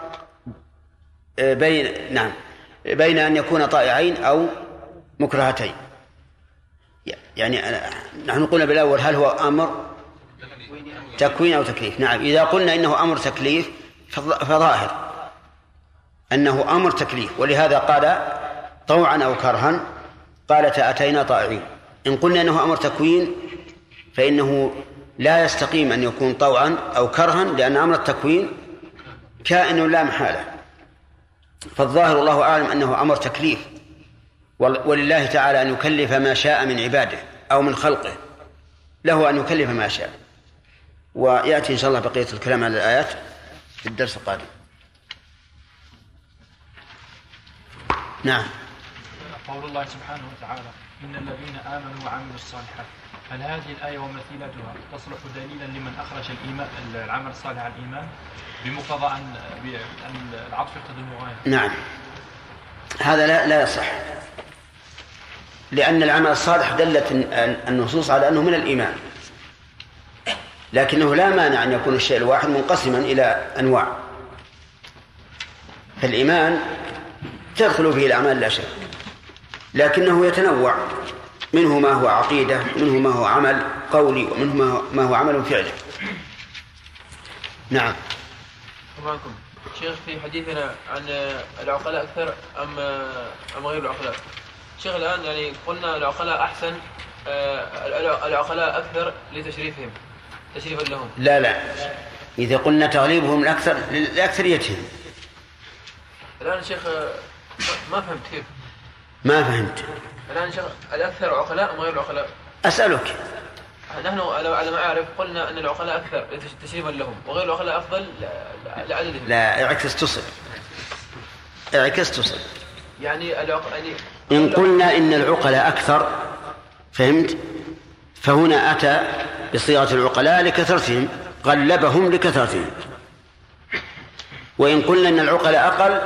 آه، بين نعم بين أن يكون طائعين أو مكرهتين. يعني نحن قلنا بالأول هل هو أمر تكوين أو تكليف. نعم إذا قلنا إنه أمر تكليف فظاهر أنه أمر تكليف ولهذا قال طوعا أو كرها؟ قالت أتينا طائعين. إن قلنا أنه أمر تكوين فإنه لا يستقيم أن يكون طوعا أو كرها لأن أمر التكوين كائن لا محالة. فالظاهر الله أعلم أنه أمر تكليف. ولله تعالى أن يكلف ما شاء من عباده أو من خلقه. له أن يكلف ما شاء. ويأتي إن شاء الله بقية الكلام على الآيات في الدرس القادم. نعم. قول الله سبحانه وتعالى إن الذين آمنوا وعملوا الصالحات هل هذه الآية ومثيلتها تصلح دليلا لمن أخرج الإيمان العمل الصالح عن الإيمان؟ بمقتضى أن العطف يقتضي المغايرة. نعم. هذا لا لا يصح. لأن العمل الصالح دلت النصوص على أنه من الإيمان. لكنه لا مانع أن يكون الشيء الواحد منقسما إلى أنواع. فالإيمان تدخل فيه الأعمال لا شك لكنه يتنوع. منه ما هو عقيدة ومنه ما هو عمل قولي ومنه ما هو عمل فعلي. نعم. معكم شيخ في حديثنا عن العقلاء أكثر أم أم غير العقلاء؟ شيخ الآن يعني قلنا العقلاء أحسن آه، العقلاء أكثر لتشريفهم تشريفا لهم. لا لا. إذا قلنا تغليبهم الأكثر لأكثريتهم. الآن شيخ ما فهمت كيف؟ ما فهمت. الآن الأكثر عقلاء أم غير العقلاء؟ أسألك. نحن على ما أعرف قلنا أن العقلاء أكثر تشريفا لهم وغير العقلاء أفضل لعددهم. لا اعكس تصل. اعكس تصل. يعني العق... يعني إن قلنا إن العقلاء أكثر فهمت؟ فهنا أتى بصيغة العقلاء لكثرتهم غلبهم لكثرتهم. وإن قلنا أن العقلاء أقل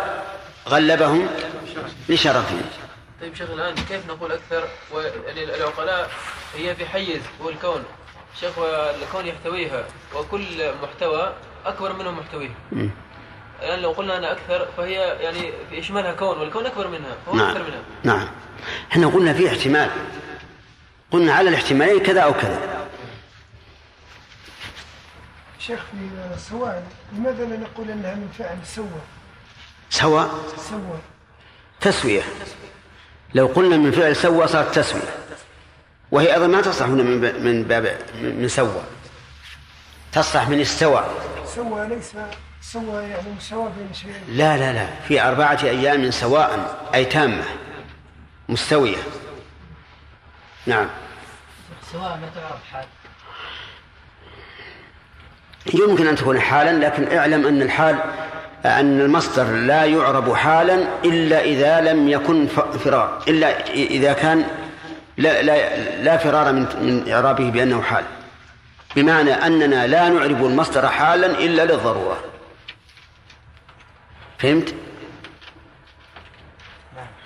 غلبهم لشرفهم. طيب شيخ الآن كيف نقول أكثر؟ يعني العقلاء هي في حيز هو الكون شيخ والكون يحتويها وكل محتوى أكبر منه محتويه. الآن لو قلنا أنا أكثر فهي يعني في إشمالها كون والكون أكبر منها فهو نعم. أكثر منها. نعم. إحنا قلنا في احتمال. قلنا على الاحتمالين كذا أو كذا. شيخ في سواء لماذا لا نقول أنها من فعل سوى؟ سواء سوى. تسوية. لو قلنا من فعل سوى صارت تسوية وهي أيضا ما تصلح هنا من من باب من سوى. تصلح من استوى. سوى ليس سوى يعني مساواة بين شيئين. لا لا لا. في أربعة أيام سواء أي تامة. مستوية. نعم. سواء ما تعرف حال. يمكن أن تكون حالا لكن اعلم أن الحال أن المصدر لا يعرب حالا إلا إذا لم يكن فرار إلا إذا كان لا, لا, لا فرار من, من إعرابه بأنه حال بمعنى أننا لا نعرب المصدر حالا إلا للضرورة فهمت؟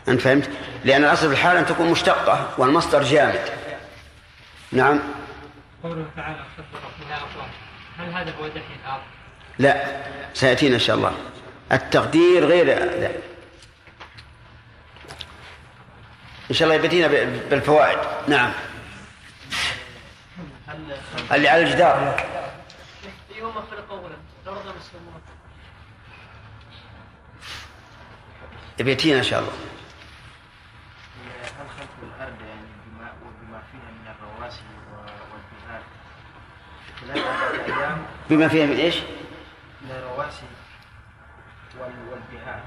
أنت فهمت؟ لأن الأصل في الحال أن تكون مشتقة والمصدر جامد نعم قوله تعالى هل هذا هو دحي الأرض؟ لا سيأتينا إن شاء الله. التقدير غير لا. إن شاء الله يبتينا بالفوائد. نعم. اللي على الجدار. يوم خلق أولا الأرض مسلمون. يبتينا إن شاء الله. هل خلق الأرض يعني بما وبما فيها من الرواسي والبهار خلال أربعة أيام بما فيها من إيش؟ من الرواسي وال- والبهار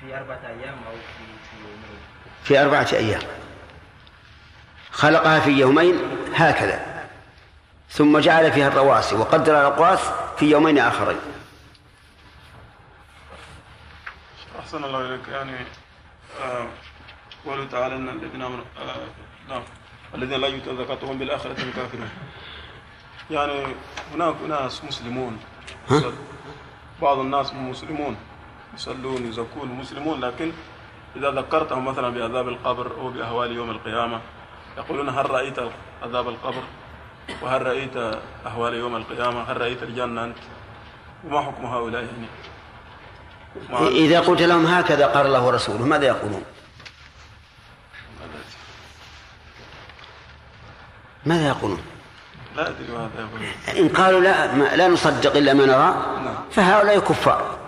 في أربعة أيام أو في في يومين. في أربعة أيام. خلقها في يومين هكذا. ثم جعل فيها الرواسي وقدر الأقواس في يومين آخرين. أحسن الله إليك. يعني آه، قوله تعالى إن الذين آمنوا آه، نعم. الذين لا يؤتون زكاتهم بالآخرة هم كافرون يعني هناك ناس مسلمون ها؟ بعض الناس مسلمون. يصلون يزكون مسلمون لكن إذا ذكرتهم مثلا بعذاب القبر أو بأهوال يوم القيامة يقولون هل رأيت عذاب القبر؟ وهل رأيت أهوال يوم القيامة؟ هل رأيت الجنة أنت؟ وما حكم هؤلاء يعني إذا قلت لهم هكذا قال الله ورسوله ماذا يقولون؟ ماذا يقولون؟ لا أدري ماذا يقولون إن قالوا لا ما لا نصدق إلا ما نرى فهؤلاء كفار.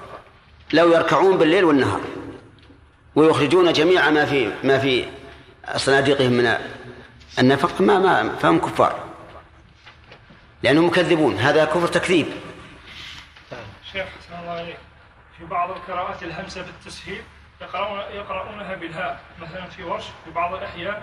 لو يركعون بالليل والنهار ويخرجون جميع ما في ما في صناديقهم من النفق ما ما فهم كفار. لأنهم مكذبون هذا كفر تكذيب. شيخ حسن الله عليك في بعض القراءات الهمزة بالتسهيل يقرؤون يقرؤونها بالهاء. مثلا في ورش في بعض الأحيان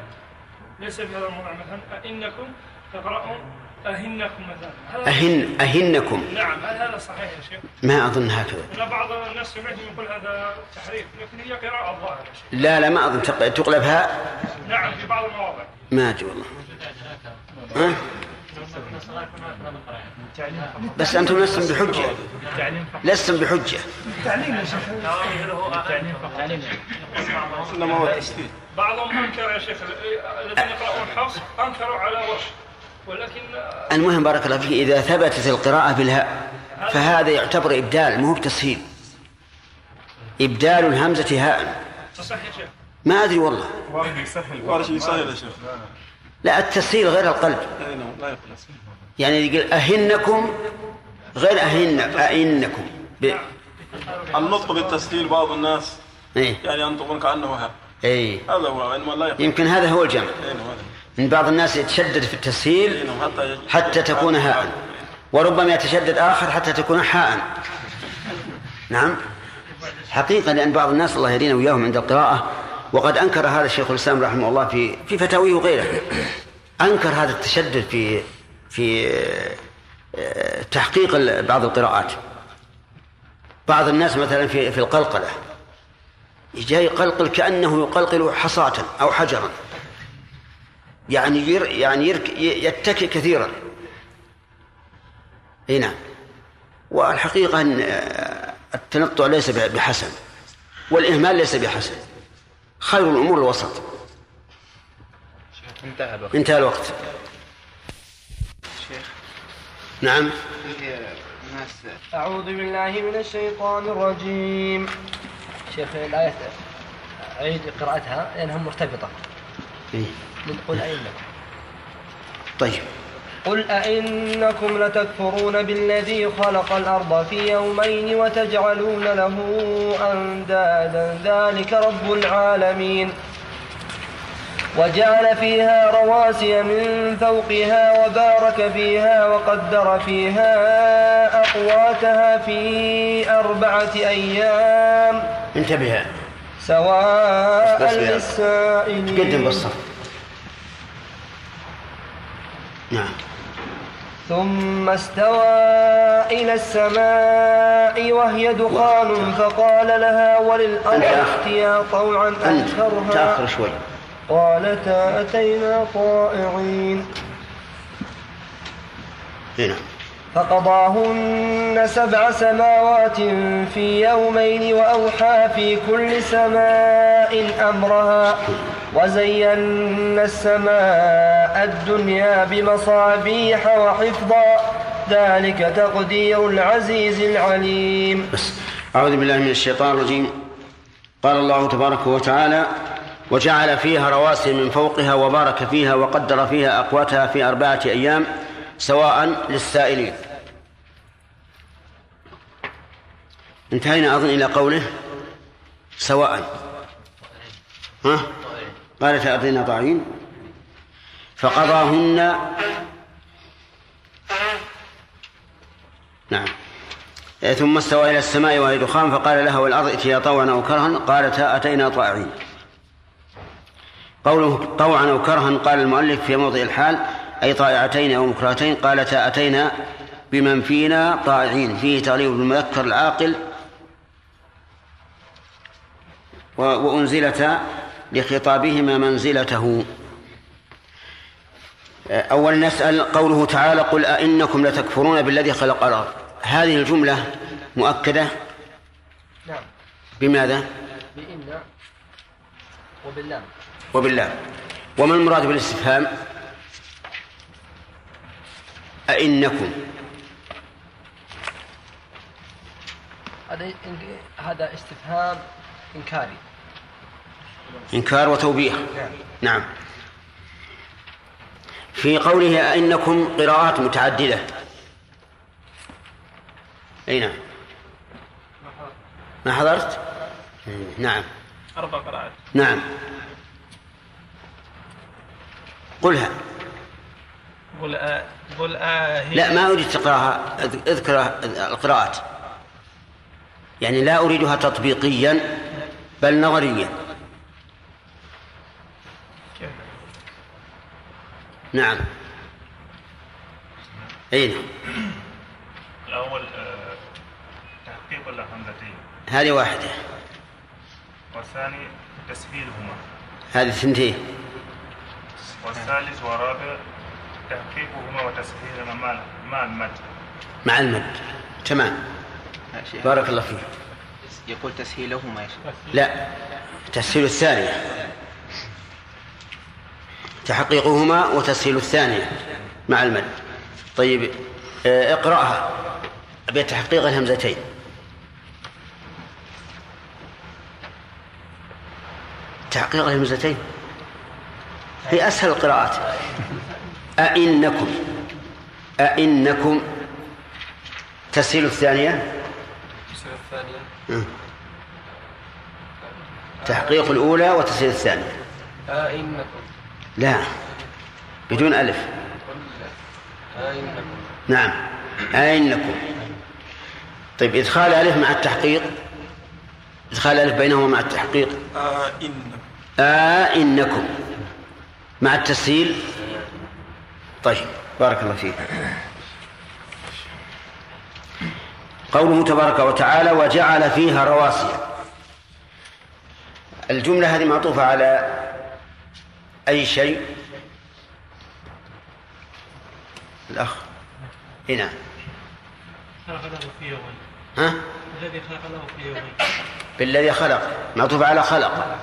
ليس في هذا الموضع مثلا أئنكم تقرؤون أهنكم مثلا أهن أهنكم. نعم هل هذا صحيح يا شيخ؟ ما أظن هكذا. أنا بعض الناس سمعتهم يقول هذا تحريف لكن هي قراءة الظاهر يا شيخ. لا لا ما أظن. تق- تقلب هاء نعم في بعض المواضع. ما أدري والله. ها؟ بس أنتم لستم بحجة. لستم بحجة. التعليم يا شيخ. بعضهم أنكر يا شيخ الذين يقرؤون حفص أنكروا على ورش ولكن المهم بارك الله فيك إذا ثبتت القراءة بالهاء فهذا يعتبر إبدال مو بتسهيل. إبدال الهمزة هاء. يا شيخ ما أدري والله. يسهل يا شيخ لا التسهيل غير القلب. اي يعني يقول أهنكم غير أهن أئنكم. ب... النطق بالتسهيل بعض الناس إيه. يعني ينطقون كأنه هاء. إيه. هذا هو لا يمكن هذا هو الجمع. اي هذا. من بعض الناس يتشدد في التسهيل حتى تكون هاء. وربما يتشدد آخر حتى تكون حاء. نعم. حقيقة لأن بعض الناس الله يهدينا وإياهم عند القراءة وقد أنكر هذا الشيخ الإسلام رحمه الله في في فتاويه وغيره. أنكر هذا التشدد في في آه، تحقيق بعض القراءات. بعض الناس مثلا في في القلقلة. جاي يقلقل كأنه يقلقل حصاة أو حجرا. يعني ير يعني يرك يتكئ كثيرا. أي نعم. والحقيقة أن آه، التنطع ليس بحسن والإهمال ليس بحسن. خير الأمور الوسط. انتهى الوقت. انتهى الوقت. شيخ. نعم. أعوذ بالله من الشيطان الرجيم. شيخ الآية أعيد قراءتها لأنها مرتبطة. إيه. قل أئنكم طيب. قل أئنكم لتكفرون بالذي خلق الأرض في يومين وتجعلون له أندادا. ذلك رب العالمين. وجعل فيها رواسي من فوقها وبارك فيها وقدر فيها أقواتها في أربعة أيام. انتبه. سواء للسائلين. تقدم بالصف نعم. ثم استوى إلى السماء وهي دخان فقال لها وللأرض ائتيا طوعا أنكرها تأخر شوي. قالتا أتينا طائعين. هنا فقضاهن سبع سماوات في يومين وأوحى في كل سماء أمرها. وزينا السماء الدنيا بمصابيح وحفظا ذلك تقدير العزيز العليم. بس أعوذ بالله من الشيطان الرجيم. قال الله تبارك وتعالى وجعل فيها رواسي من فوقها وبارك فيها وقدر فيها أقواتها في أربعة أيام سواء للسائلين. انتهينا أظن إلى قوله سواء. ها؟ قالت أعطينا طاعين. فقضاهن نعم. ثم استوى إلى السماء وهي دخان فقال لها والأرض ائتيا طوعا أو كرها؟ قالتا أتينا طائعين قوله طوعا أو كرها قال المؤلف في موضع الحال أي طائعتين أو مكرهتين قالتا أتينا بمن فينا طائعين فيه تغليب المذكر العاقل وأنزلتا لخطابهما منزلته. أولا نسأل قوله تعالى قل أئنكم لتكفرون بالذي خلق الأرض. هذه الجملة مؤكدة؟ نعم. بماذا؟ بإن وباللام. وبالله وما المراد بالاستفهام؟ أئنكم. هذا هذا استفهام إنكاري. إنكار وتوبيخ. نعم. في قوله أئنكم قراءات متعددة. أي نعم. ما حضرت؟ نعم. أربع قراءات. نعم. قلها. قل آه قل آه لا ما أريد تقراها. اذ- أذكر القراءات. يعني لا أريدها تطبيقيا بل نظريا. نعم. أي نعم. الأول آه، تحقيق الهمزتين هذه واحدة. والثاني تسهيلهما. هذه ثنتين والثالث والرابع تحقيقهما وتسهيلهما مع المد. مع المد. تمام. بارك الله فيك. يقول تسهيلهما يا شيخ. لا. تسهيل الثانية. تحقيقهما وتسهيل الثانية مع المد طيب آه، اقرأها. بتحقيق الهمزتين. تحقيق الهمزتين؟ هي أسهل القراءات. أئنكم أئنكم. تسهيل الثانية؟ الثانية. تحقيق الأولى وتسهيل الثانية. أئنكم. لا. بدون ألف. نعم. أئنكم طيب إدخال ألف مع التحقيق؟ إدخال ألف بينهما مع التحقيق؟ آه إن آئنكم مع التسهيل؟ طيب بارك الله فيك. قوله تبارك وتعالى وجعل فيها رواسي. الجملة هذه معطوفة على أي شيء؟ الأخ. هنا. خلق له في يومين. ها؟ الذي خلق له في يومين. بالذي خلق. معطوف على خلق.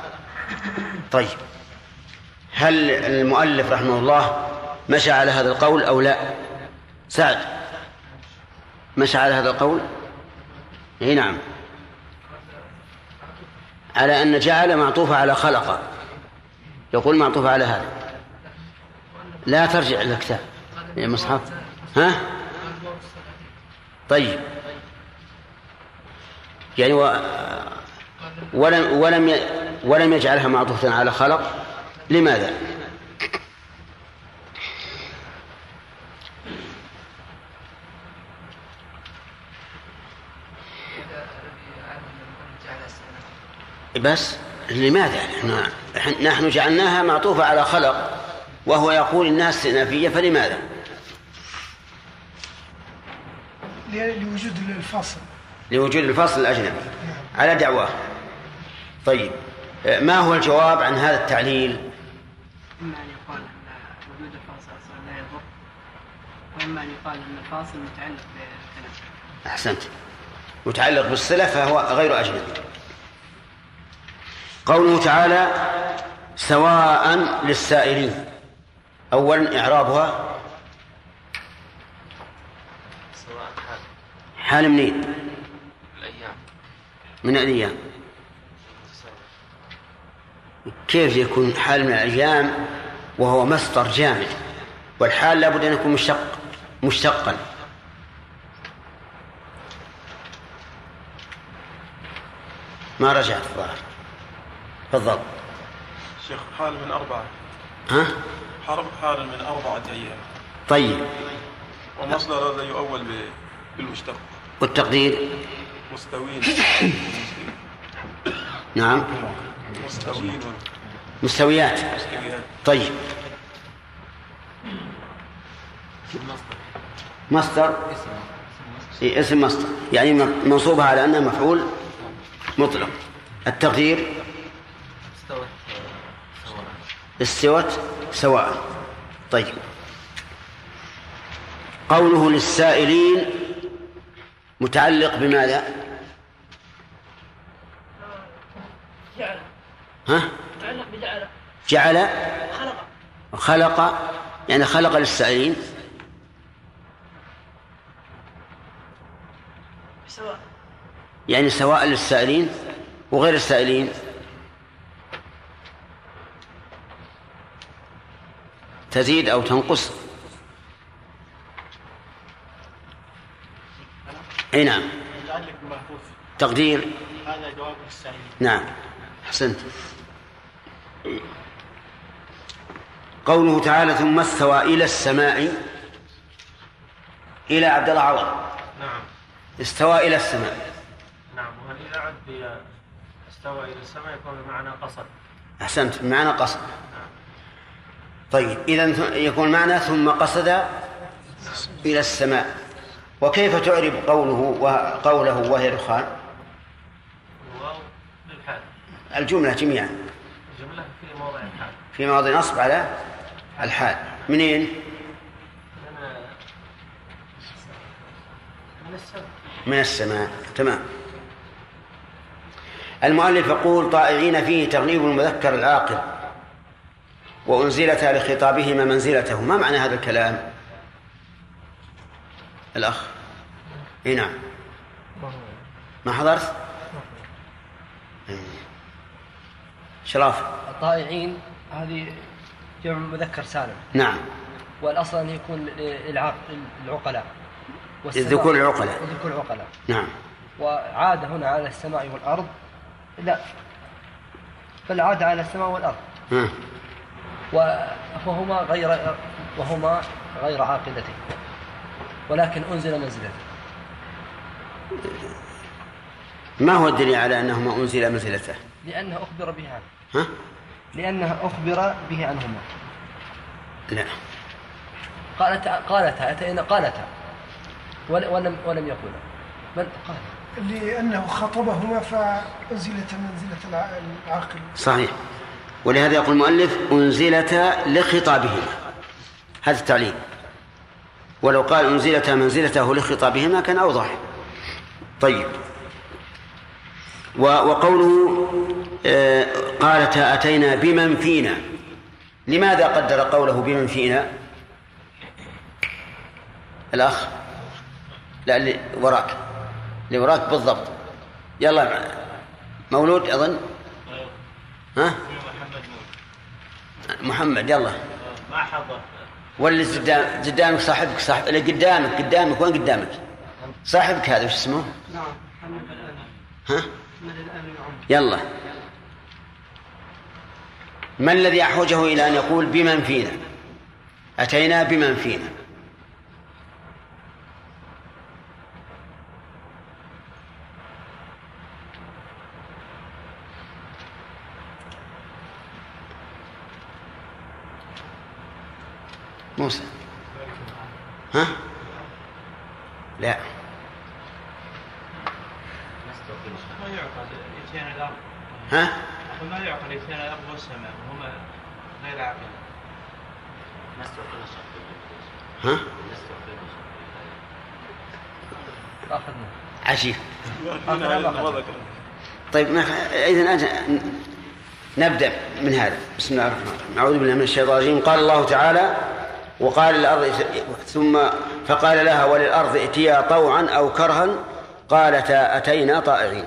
طيب. هل المؤلف رحمه الله مشى على هذا القول أو لا؟ سعد. مشى على هذا القول؟ إي نعم. على أن جعل معطوفة على خلق. يقول معطوفة على هذا. لا ترجع إلى الكتاب. يا مصحف. ها؟ طيب. يعني و... ولم ولم ي... ولم يجعلها معطوفة على خلق. لماذا؟ بس. لماذا نحن نحن جعلناها معطوفة على خلق وهو يقول إنها استئنافية فلماذا؟ لوجود الفاصل لوجود الفصل الأجنبي. على دعواه طيب ما هو الجواب عن هذا التعليل؟ إما أن يقال أن وجود الفاصل أصلا لا يضر وإما أن يقال أن الفاصل متعلق بالكلام أحسنت. متعلق بالصلة فهو غير أجنبي. قوله تعالى سواء للسائلين. أولا إعرابها سواء حال منين الأيام. من الأيام. كيف يكون حال من الأيام وهو مصدر جامد؟ والحال لابد أن يكون مشتق مشتقا. ما رجعت الظاهر؟ تفضل. شيخ حال من أربعة. ها؟ حرب حال من أربعة أيام. طيب. ومصدر هذا يؤول بالمشتق. والتقدير؟ مستوين. نعم. مستوين. مستويات. طيب. مصدر؟ إيه، اسم مصدر. يعني م- منصوبة على أنه مفعول مطلق. التقدير؟ استوت سواء. طيب. قوله للسائلين متعلق بماذا؟ جعل ها؟ متعلق بجعل جعل. خلق خلق. يعني خلق للسائلين. سواء. يعني سواء للسائلين وغير السائلين. تزيد أو تنقص. أي نعم. تقدير. هذا جواب نعم. أحسنت. قوله تعالى ثم استوى إلى السماء. إلى عبد الله عوض. نعم. استوى إلى السماء. نعم. وهل إذا عد استوى إلى السماء يكون بمعنى قصد. أحسنت. بمعنى قصد. طيب إذا يكون معنى ثم قصد إلى السماء. وكيف تعرب قوله وقوله وهي دخان الجملة جميعا. الجملة في موضع الحال. في مواضع نصب على الحال. منين؟ من السماء. تمام. المؤلف يقول طائعين فيه تغليب المذكر العاقل. وأنزلتا لخطابهما منزلته. ما معنى هذا الكلام؟ الأخ. إي نعم. ما حضرت؟ إيه. شراف الطائعين هذه جمع مذكر سالم. نعم. والأصل أن يكون للعقل العقلاء والسماء- الذكور العقلاء. الذكور العقلاء. نعم. وعاد هنا على السماء والأرض. لا. بل عاد على السماء والأرض. ها. وهما غير وهما غير عاقلتين ولكن أنزل منزلته ما هو الدليل على أنهما أنزل منزلته؟ لأنه أخبر به عنه. ها؟ لأنه أخبر به عنهما. لا. قالتا قالتا أتينا قالتا. ول- ولم ولم يقولا بل قال. لأنه خطبهما فأنزلت منزلة الع- العاقل. صحيح. ولهذا يقول المؤلف أنزلتا لخطابهما. هذا التعليل. ولو قال أنزلتا منزلته لخطابهما كان أوضح. طيب. وقوله آه، قالتا أتينا بمن فينا. لماذا قدر قوله بمن فينا؟ الأخ. لا اللي وراك. اللي وراك بالضبط. يلا مولود أظن؟ ها؟ محمد يلا. ما حضر واللي قدام قدامك صاحبك صاحب اللي قدامك قدامك وين قدامك؟ صاحبك هذا وش اسمه؟ نعم محمد ها؟ محمد يلا. ما الذي أحوجه إلى أن يقول بمن فينا؟ أتينا بمن فينا؟ موسى. ها؟ لا. ها؟ ما يعقل يتيان الأرض والسماء غير عاقلين ها؟ ذكر طيب ما إذا أنت نبدأ من هذا. بسم الله الرحمن الرحيم. أعوذ بالله من الشيطان الرجيم. قال الله تعالى وقال للأرض ثم فقال لها وللأرض ائتيا طوعا أو كرها قالتا أتينا طائعين.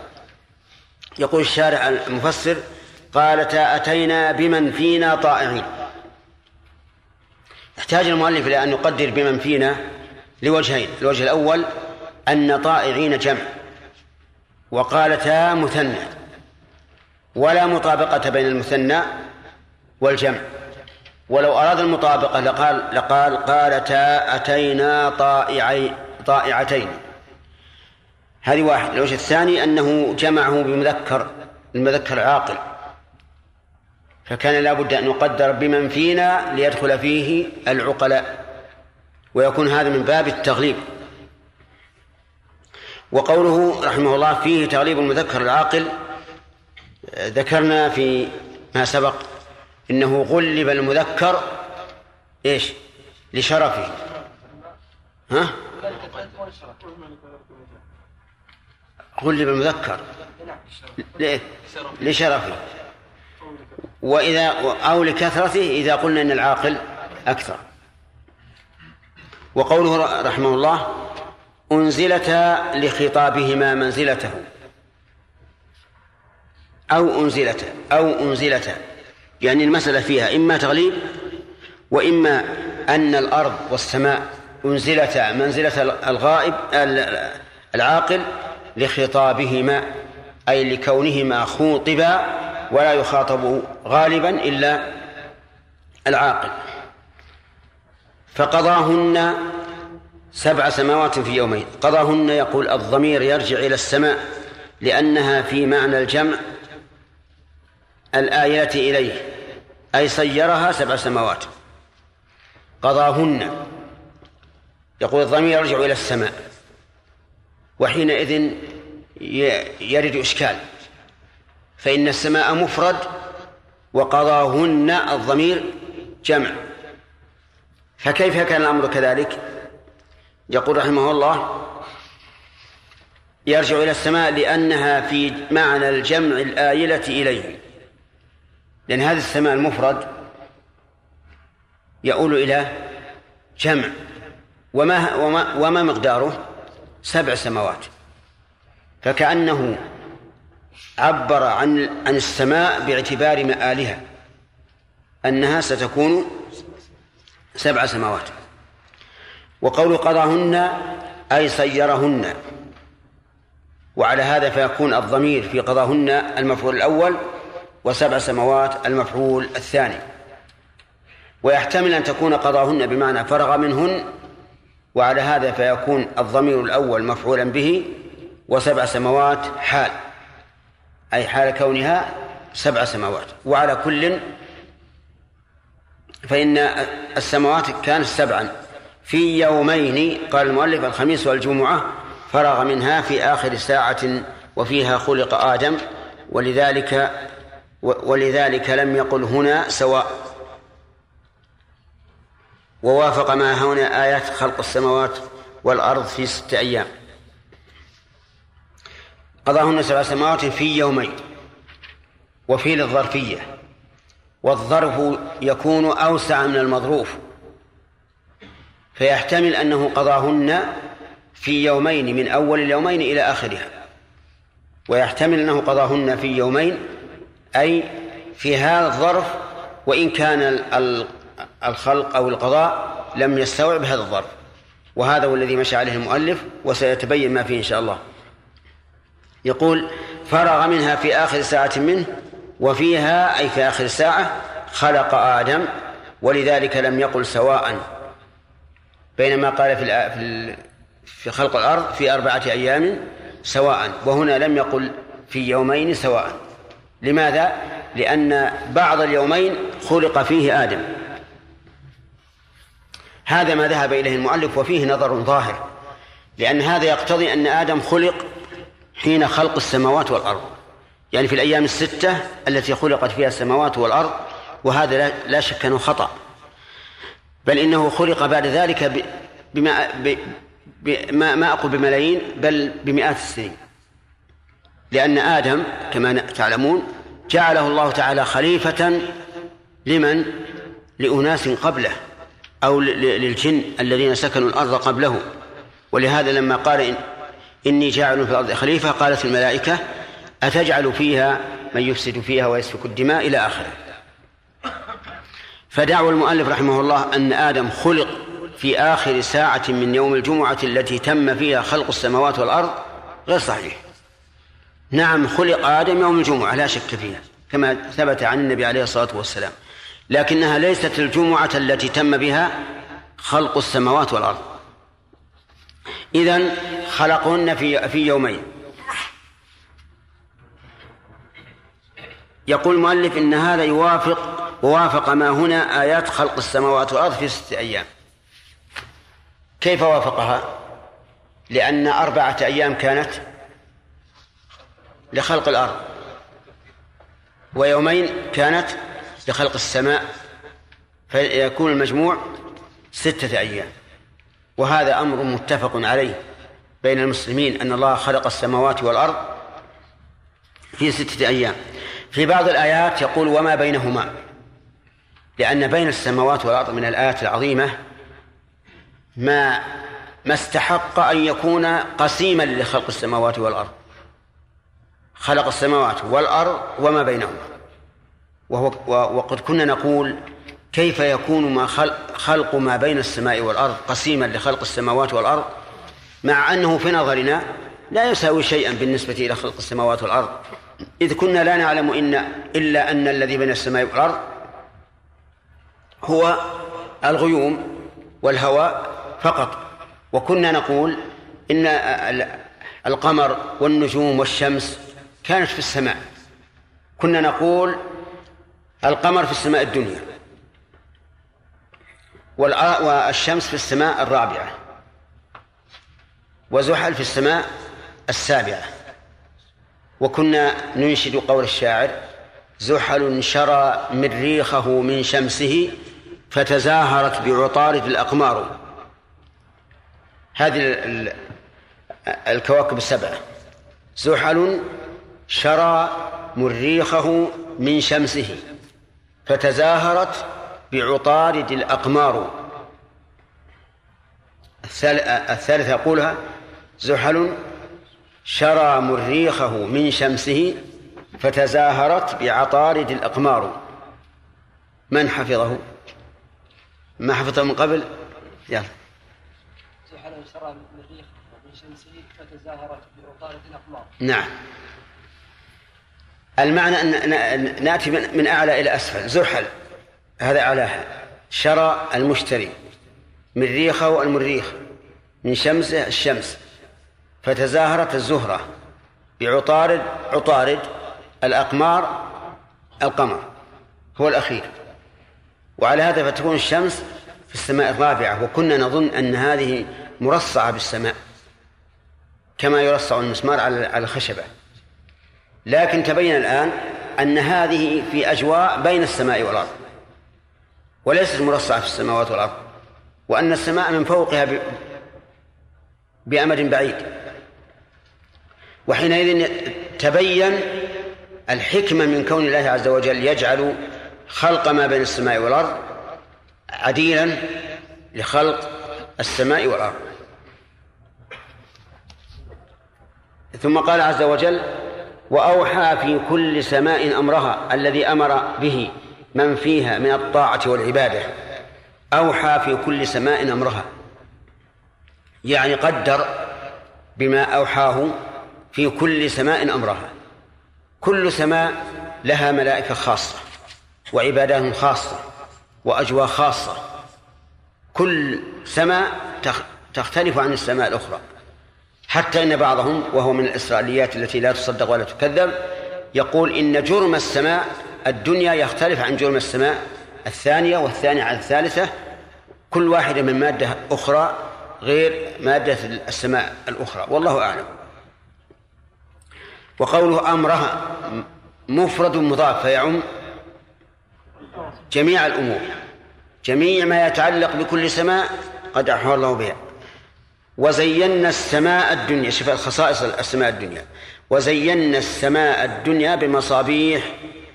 يقول الشارع المفسر قالتا أتينا بمن فينا طائعين. يحتاج المؤلف إلى أن يقدر بمن فينا لوجهين الوجه الأول أن طائعين جمع وقالتا مثنى ولا مطابقة بين المثنى والجمع. ولو أراد المطابقة لقال لقال قالتا أتينا طائعي طائعتين. هذه واحد. الوجه الثاني أنه جمعه بمذكر المذكر عاقل فكان لا بد أن يقدر بمن فينا ليدخل فيه العقلاء. ويكون هذا من باب التغليب. وقوله رحمه الله فيه تغليب المذكر العاقل ذكرنا في ما سبق إنه غلب المذكر إيش؟ لشرفه. ها؟ غلب المذكر؟ لشرفه. وإذا أو لكثرته إذا قلنا إن العاقل أكثر. وقوله رحمه الله أنزلتا لخطابهما منزلته. أو أنزلتا أو أنزلتا يعني المسألة فيها إما تغليب وإما أن الأرض والسماء أنزلتا منزلة الغائب العاقل لخطابهما أي لكونهما خوطبا ولا يخاطب غالبا إلا العاقل. فقضاهن سبع سماوات في يومين. قضاهن يقول الضمير يرجع إلى السماء لأنها في معنى الجمع الآيات إليه. أي صيرها سبع سماوات. قضاهن. يقول الضمير يرجع إلى السماء. وحينئذ يرد إشكال. فإن السماء مفرد وقضاهن الضمير جمع. فكيف كان الأمر كذلك؟ يقول رحمه الله يرجع إلى السماء لأنها في معنى الجمع الآيلة إليه. لأن هذه السماء المفرد يؤول إلى جمع. وما وما, وما مقداره؟ سبع سماوات. فكأنه عبر عن عن السماء باعتبار مآلها أنها ستكون سبع سماوات. وقول قضاهن أي صيرهن وعلى هذا فيكون الضمير في قضاهن المفعول الأول وسبع سماوات المفعول الثاني. ويحتمل أن تكون قضاهن بمعنى فرغ منهن وعلى هذا فيكون الضمير الأول مفعولا به وسبع سماوات حال. أي حال كونها سبع سماوات. وعلى كل فإن السماوات كانت سبعا. في يومين قال المؤلف الخميس والجمعة فرغ منها في آخر ساعة وفيها خلق آدم. ولذلك ولذلك لم يقل هنا سواء. ووافق ما هنا آيات خلق السماوات والأرض في ستة أيام. قضاهن سبع سماوات في يومين وفي للظرفية والظرف يكون أوسع من المظروف. فيحتمل أنه قضاهن في يومين من أول اليومين إلى آخرها. ويحتمل أنه قضاهن في يومين أي في هذا الظرف وإن كان الخلق أو القضاء لم يستوعب هذا الظرف. وهذا هو الذي مشى عليه المؤلف وسيتبين ما فيه إن شاء الله. يقول فرغ منها في آخر ساعة منه وفيها أي في آخر ساعة خلق آدم ولذلك لم يقل سواء. بينما قال في في خلق الأرض في أربعة أيام سواء وهنا لم يقل في يومين سواء. لماذا؟ لأن بعض اليومين خلق فيه آدم. هذا ما ذهب إليه المؤلف وفيه نظر ظاهر لأن هذا يقتضي أن آدم خلق حين خلق السماوات والأرض. يعني في الأيام الستة التي خلقت فيها السماوات والأرض وهذا لا شك أنه خطأ. بل إنه خلق بعد ذلك بما بما ما أقول بملايين بل بمئات السنين. لأن آدم كما تعلمون جعله الله تعالى خليفة لمن؟ لأناس قبله أو للجن الذين سكنوا الأرض قبله. ولهذا لما قال إن إني جاعل في الأرض خليفة قالت الملائكة أتجعل فيها من يفسد فيها ويسفك الدماء إلى آخره. فدعوى المؤلف رحمه الله أن آدم خلق في آخر ساعة من يوم الجمعة التي تم فيها خلق السماوات والأرض. غير صحيح. نعم خلق آدم يوم الجمعة لا شك فيها كما ثبت عن النبي عليه الصلاة والسلام. لكنها ليست الجمعة التي تم بها خلق السماوات والأرض. إذن خلقهن في في يومين. يقول المؤلف إن هذا يوافق ووافق ما هنا آيات خلق السماوات والأرض في ستة أيام. كيف وافقها؟ لأن أربعة أيام كانت لخلق الأرض. ويومين كانت لخلق السماء فيكون المجموع ستة أيام. وهذا أمر متفق عليه بين المسلمين أن الله خلق السماوات والأرض في ستة أيام. في بعض الآيات يقول وما بينهما لأن بين السماوات والأرض من الآيات العظيمة ما ما استحق أن يكون قسيما لخلق السماوات والأرض. خلق السماوات والأرض وما بينهما. وهو وقد كنا نقول كيف يكون ما خلق, خلق ما بين السماء والأرض قسيما لخلق السماوات والأرض مع أنه في نظرنا لا يساوي شيئا بالنسبة إلى خلق السماوات والأرض. إذ كنا لا نعلم إن إلا أن الذي بين السماء والأرض هو الغيوم والهواء فقط. وكنا نقول إن القمر والنجوم والشمس كانت في السماء. كنا نقول القمر في السماء الدنيا. والشمس في السماء الرابعة. وزحل في السماء السابعة. وكنا ننشد قول الشاعر زحل شرى مريخه من شمسه فتزاهرت بعطارد الأقمار. هذه الكواكب السبعة. زحل شرى مريخه من شمسه فتزاهرت بعطارد الأقمار. الثالثة يقولها زحل شرى مريخه من شمسه فتزاهرت بعطارد الأقمار. من حفظه؟ ما حفظه من قبل؟ يلا. زحل شرى مريخه من شمسه فتزاهرت بعطارد الأقمار. نعم. المعنى أن نأتي من أعلى إلى أسفل. زحل. هذا أعلاها. شرى المشتري. مريخه المريخ من شمسه الشمس. فتزاهرت الزهرة. بعطارد عطارد. الأقمار القمر. هو الأخير. وعلى هذا فتكون الشمس في السماء الرابعة. وكنا نظن أن هذه مرصعة بالسماء. كما يرصع المسمار على الخشبة. لكن تبين الآن أن هذه في أجواء بين السماء والأرض وليست مرصعة في السماوات والأرض وأن السماء من فوقها بأمد بعيد. وحينئذ تبين الحكمة من كون الله عز وجل يجعل خلق ما بين السماء والأرض عديلا لخلق السماء والأرض. ثم قال عز وجل وأوحى في كل سماء أمرها الذي أمر به من فيها من الطاعة والعبادة. أوحى في كل سماء أمرها. يعني قدر بما أوحاه في كل سماء أمرها. كل سماء لها ملائكة خاصة وعبادات خاصة وأجواء خاصة. كل سماء تختلف عن السماء الأخرى. حتى إن بعضهم وهو من الإسرائيليات التي لا تصدق ولا تكذب يقول إن جرم السماء الدنيا يختلف عن جرم السماء الثانية والثانية عن الثالثة كل واحدة من مادة أخرى غير مادة السماء الأخرى والله أعلم وقوله أمرها مفرد مضاف فيعم جميع الأمور جميع ما يتعلق بكل سماء قد أحوى الله بها وزينا السماء الدنيا. شوف خصائص السماء الدنيا. وزينا السماء الدنيا بمصابيح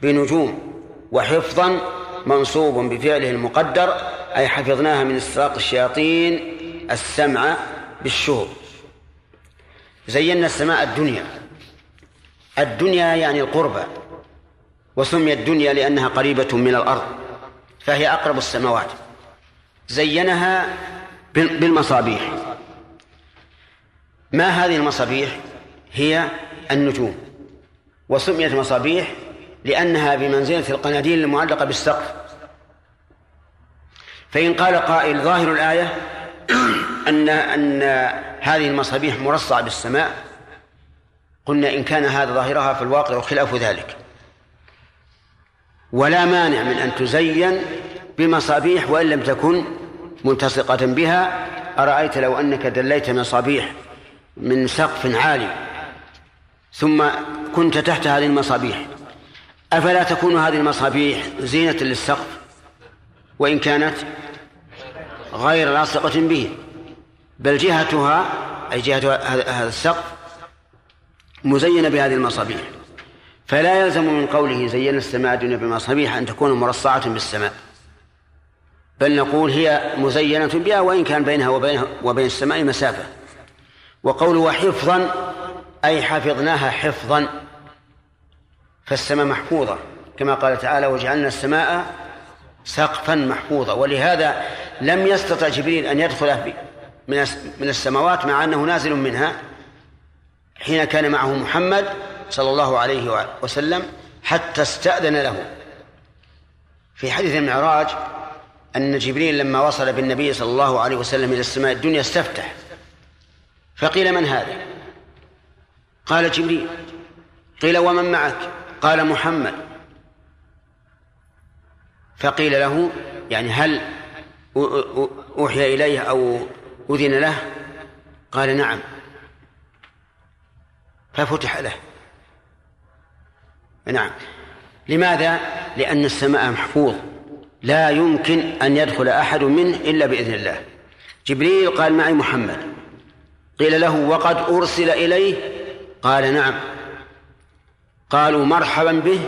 بنجوم وحفظا منصوب بفعله المقدر أي حفظناها من استراق الشياطين السمع بالشهور زينا السماء الدنيا. الدنيا يعني القربة وسميت الدنيا لأنها قريبة من الأرض فهي أقرب السماوات. زينها بالمصابيح. ما هذه المصابيح هي النجوم وسميت مصابيح لأنها بمنزلة القناديل المعلقة بالسقف. فإن قال قائل ظاهر الآية أن أن هذه المصابيح مرصعة بالسماء قلنا إن كان هذا ظاهرها فالواقع خلاف ذلك. ولا مانع من أن تزين بمصابيح وإن لم تكن ملتصقة بها. أرأيت لو أنك دليت مصابيح من سقف عالي. ثم كنت تحت هذه المصابيح. أفلا تكون هذه المصابيح زينة للسقف؟ وإن كانت غير لاصقة به. بل جهتها أي جهة هذا السقف مزينة بهذه المصابيح. فلا يلزم من قوله زينا السماء الدنيا بمصابيح أن تكون مرصعة بالسماء. بل نقول هي مزينة بها وإن كان بينها وبينها وبين السماء مسافة. وقوله حفظا أي حفظناها حفظا فالسماء محفوظة. كما قال تعالى وجعلنا السماء سقفا محفوظا ولهذا لم يستطع جبريل أن يدخل من السماوات مع أنه نازل منها حين كان معه محمد صلى الله عليه وسلم حتى استأذن له. في حديث المعراج أن جبريل لما وصل بالنبي صلى الله عليه وسلم إلى السماء الدنيا استفتح. فقيل من هذا؟ قال جبريل. قيل ومن معك؟ قال محمد. فقيل له يعني هل أوحي إليه أو أذن له؟ قال نعم. ففتح له. نعم. لماذا؟ لأن السماء محفوظ. لا يمكن أن يدخل أحد منه إلا بإذن الله. جبريل قال معي محمد. قيل له وقد أرسل إليه؟ قال نعم. قالوا مرحبا به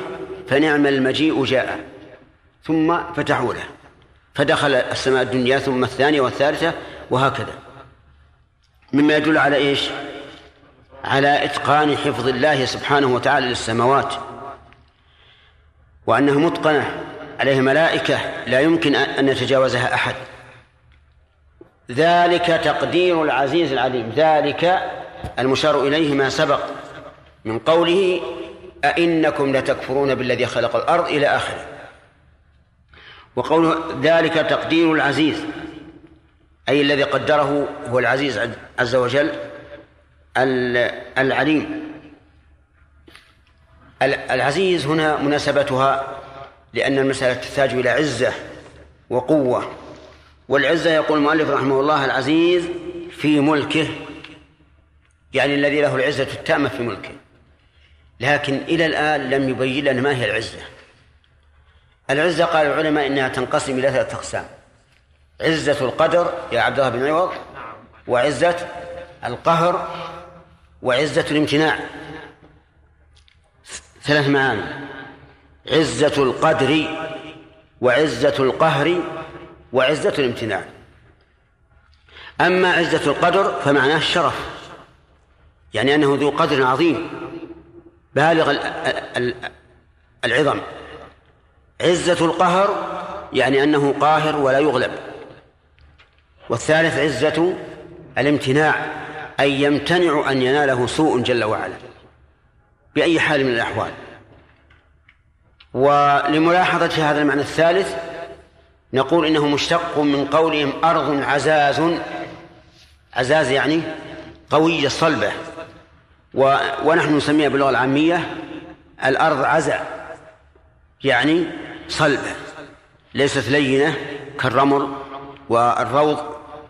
فنعم المجيء جاء. ثم فتحوا له. فدخل السماء الدنيا ثم الثانية والثالثة وهكذا. مما يدل على إيش؟ على إتقان حفظ الله سبحانه وتعالى للسماوات. وانها متقنه عليه ملائكة لا يمكن أن يتجاوزها أحد. ذلك تقدير العزيز العليم. ذلك المشار إليه ما سبق من قوله أئنكم لتكفرون بالذي خلق الأرض إلى آخره. وقوله ذلك تقدير العزيز أي الذي قدره هو العزيز عز وجل العليم. العزيز هنا مناسبتها لأن المسألة تحتاج إلى عزة وقوة. والعزة يقول المؤلف رحمه الله العزيز في ملكه يعني الذي له العزة التامة في ملكه. لكن إلى الآن لم يبين لنا ما هي العزة. العزة قال العلماء إنها تنقسم إلى ثلاثة أقسام. عزة القدر يا عبد الله بن عوض وعزة القهر وعزة الامتناع. ثلاث معاني. عزة القدر وعزة القهر وعزة الامتناع. أما عزة القدر فمعناه الشرف يعني أنه ذو قدر عظيم بالغ العظم. عزة القهر يعني أنه قاهر ولا يغلب. والثالث عزة الامتناع أي يمتنع أن يناله سوء جل وعلا بأي حال من الأحوال. ولملاحظة هذا المعنى الثالث نقول إنه مشتق من قولهم أرض عزاز عزاز يعني قوية صلبة. ونحن نسميها باللغة العامية الأرض عزع يعني صلبة ليست لينة كالرمل والروض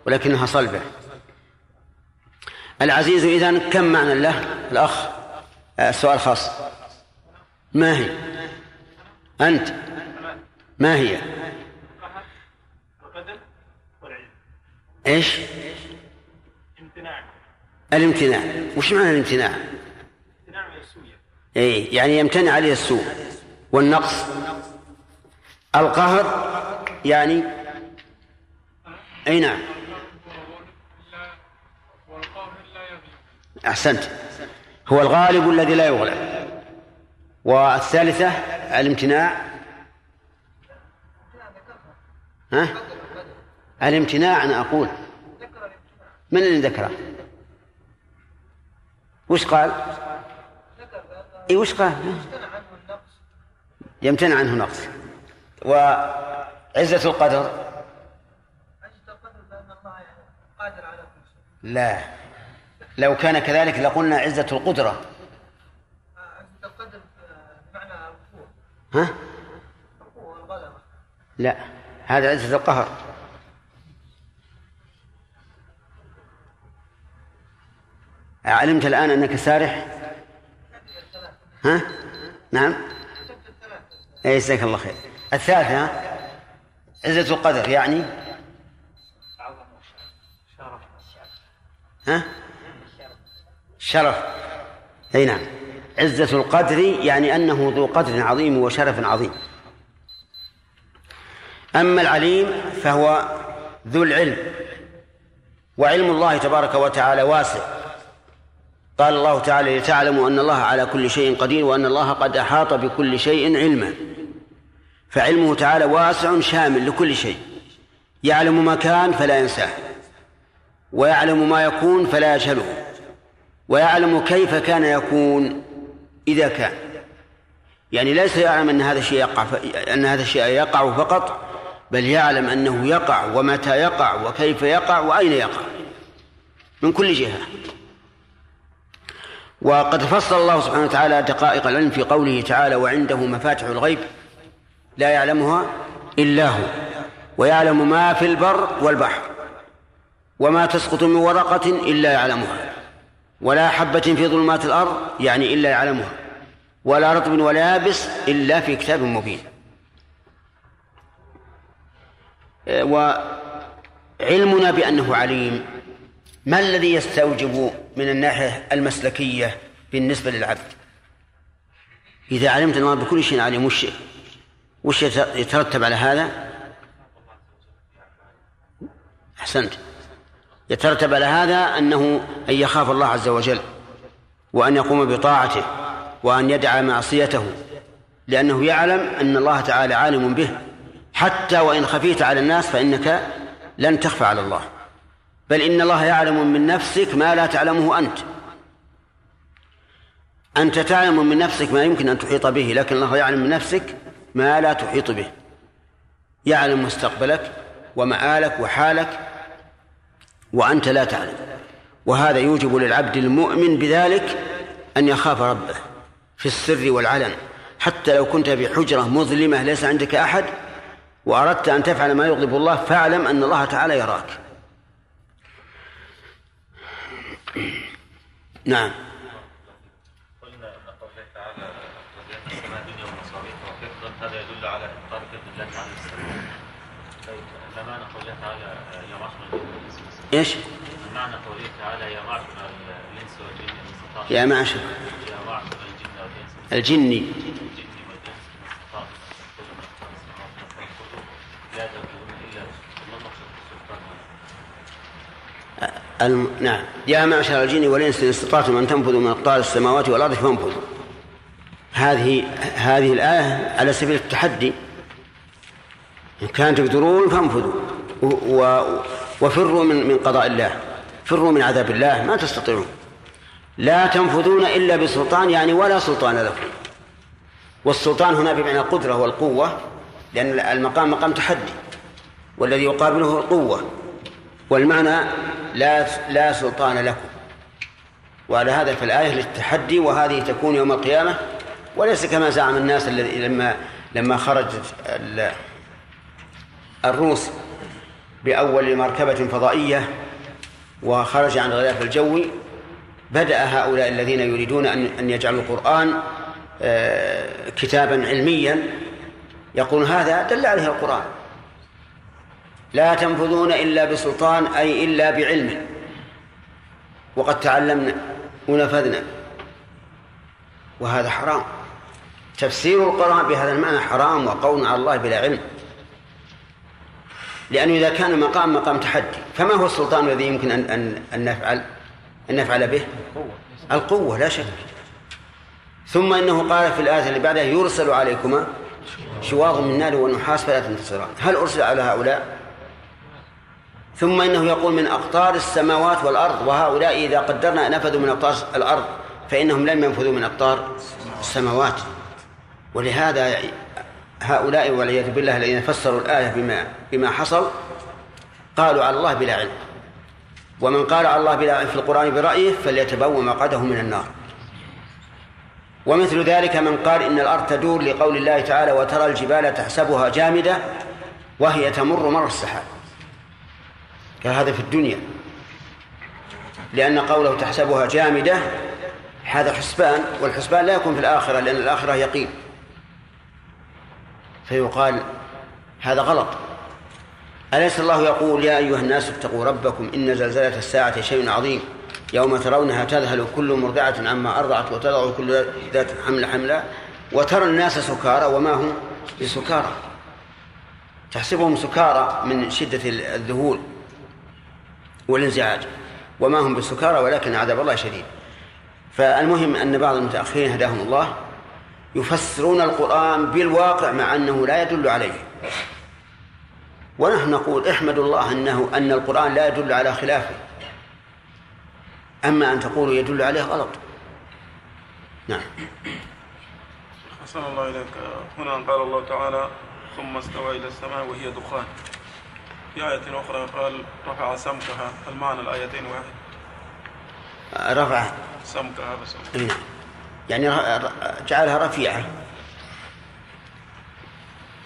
ولكنها صلبة. العزيز إذن كم معنى له؟ الأخ السؤال خاص. ما هي؟ أنت. ما هي؟ إيش؟ الامتناع. وش معنى الامتناع؟ اي يعني يمتنع عليه السوء. والنقص؟ القهر يعني؟ أي نعم. أحسنت. هو الغالب الذي لا يغلب والثالثة الامتناع. ها؟ الامتناع أنا أقول؟ من اللي ذكره؟ وش قال؟ إي وش قال؟ يمتنع عنه نقص. وعزة القدر؟ لا. لو كان كذلك لقلنا عزة القدرة. ها؟ لا. هذا عزة القهر. علمت الآن أنك سارح؟ ها؟ نعم. اي جزاك الله خير. الثالثة عزة القدر يعني؟ ها؟ شرف. إي نعم. عزة القدر يعني أنه ذو قدر عظيم وشرف عظيم. أما العليم فهو ذو العلم وعلم الله تبارك وتعالى واسع. قال الله تعالى لتعلموا أن الله على كل شيء قدير وأن الله قد أحاط بكل شيء علما. فعلمه تعالى واسع شامل لكل شيء. يعلم ما كان فلا ينساه ويعلم ما يكون فلا يجهله ويعلم كيف كان يكون إذا كان. يعني ليس يعلم أن هذا الشيء يقع أن هذا الشيء يقع فقط بل يعلم أنه يقع ومتى يقع وكيف يقع وأين يقع. من كل جهة. وقد فصل الله سبحانه وتعالى دقائق العلم في قوله تعالى وعنده مفاتح الغيب لا يعلمها إلا هو ويعلم ما في البر والبحر وما تسقط من ورقة إلا يعلمها ولا حبة في ظلمات الأرض يعني إلا يعلمها ولا رطب ولا يابس إلا في كتاب مبين. وعلمنا بأنه عليم. ما الذي يستوجب من الناحية المسلكية بالنسبة للعبد؟ إذا علمت أن الله بكل شيء عليم وش وش يترتب على هذا؟ أحسنت. يترتب على هذا أنه أن يخاف الله عز وجل وأن يقوم بطاعته وأن يدع معصيته لأنه يعلم أن الله تعالى عالم به. حتى وإن خفيت على الناس فإنك لن تخفى على الله. بل إن الله يعلم من نفسك ما لا تعلمه أنت. أنت تعلم من نفسك ما يمكن أن تحيط به لكن الله يعلم من نفسك ما لا تحيط به. يعلم مستقبلك ومآلك وحالك وأنت لا تعلم. وهذا يوجب للعبد المؤمن بذلك أن يخاف ربه في السر والعلن. حتى لو كنت بحجرة مظلمة ليس عندك أحد وأردت أن تفعل ما يغضب الله فاعلم أن الله تعالى يراك. نعم. قلنا أن قوله تعالى وزينت السماء الدنيا ومصابيح وحفظا هذا يدل على ابطال حفظ الله تعالى السماء طيب ما معنى قوله تعالى يا معشر الجن والانس إيش؟ معنى قوله تعالى يا معشر الانس والجن يا معشر. الجن والإنس. الجني الجن والانس ان استطعتم ان تنفذوا من اقطار السماوات والارض لا تنفذون الا ما مقصود السلطان الم... نعم. يا معشر الجن والإنس إن استطعتم أن تنفذوا من أقطار السماوات والأرض فانفذوا. هذه هذه الآية على سبيل التحدي. إن كان تقدرون فانفذوا. و... و... وفروا من من قضاء الله. فروا من عذاب الله. ما تستطيعون. لا تنفذون إلا بسلطان يعني ولا سلطان لكم. والسلطان هنا بمعنى القدرة والقوة لأن المقام مقام تحدي. والذي يقابله القوة. والمعنى لا لا سلطان لكم. وعلى هذا في الآية للتحدي وهذه تكون يوم القيامة وليس كما زعم الناس الذي لما لما خرجت الروس بأول مركبة فضائية وخرج عن الغلاف الجوي بدأ هؤلاء الذين يريدون أن أن يجعلوا القرآن آه، كتابا علميا يقول هذا دل عليه القرآن. لا تنفذون إلا بسلطان أي إلا بعلم وقد تعلمنا ونفذنا. وهذا حرام. تفسير القرآن بهذا المعنى حرام وقول على الله بلا علم. لأنه إذا كان مقام مقام تحدي فما هو السلطان الذي يمكن أن أن أن نفعل؟ أن نفعل به؟ القوة لا شك. ثم إنه قال في الآية اللي بعدها يرسل عليكما شواظ من نار ونحاس فلا تنتصران. هل أرسل على هؤلاء؟ ثم إنه يقول من أقطار السماوات والأرض وهؤلاء إذا قدرنا نفذوا من أقطار الأرض فإنهم لم ينفذوا من أقطار السماوات. ولهذا هؤلاء والعياذ بالله الذين فسروا الآية بما بما حصل قالوا على الله بلا علم. ومن قال على الله بلا علم في القرآن برأيه فليتبوأ مقعده من النار. ومثل ذلك من قال إن الأرض تدور لقول الله تعالى وترى الجبال تحسبها جامدة وهي تمر مر السحاب. كهذا في الدنيا. لأن قوله تحسبها جامدة هذا حسبان والحسبان لا يكون في الآخرة لأن الآخرة يقين. فيقال هذا غلط. أليس الله يقول يا أيها الناس اتقوا ربكم إن زلزلة الساعة شيء عظيم يوم ترونها تذهل كل مرضعة عما أرضعت وتضع كل ذات حمل حملا وترى الناس سكارى وما هم بسكارى. تحسبهم سكارى من شدة الذهول. والانزعاج وما هم بالسكارى ولكن عذاب الله شديد. فالمهم أن بعض المتأخرين هداهم الله يفسرون القرآن بالواقع مع أنه لا يدل عليه. ونحن نقول احمدوا الله أنه أن القرآن لا يدل على خلافه. أما أن تقولوا يدل عليه غلط. نعم. أحسن الله إليك. هنا قال الله تعالى ثم استوى إلى السماء وهي دخان. في آية أخرى قال رفع سمكها المعنى الآيتين واحد. رفع. سمكها بس. نعم يعني جعلها رفيعة.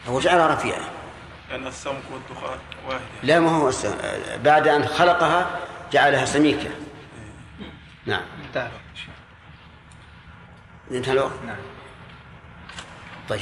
هو جعلها رفيعة. لأن السمك والدخان واحد. لا ما هو الس- بعد أن خلقها جعلها سميكة. نعم. انتهى انتهى الوقت؟ نعم. طيب.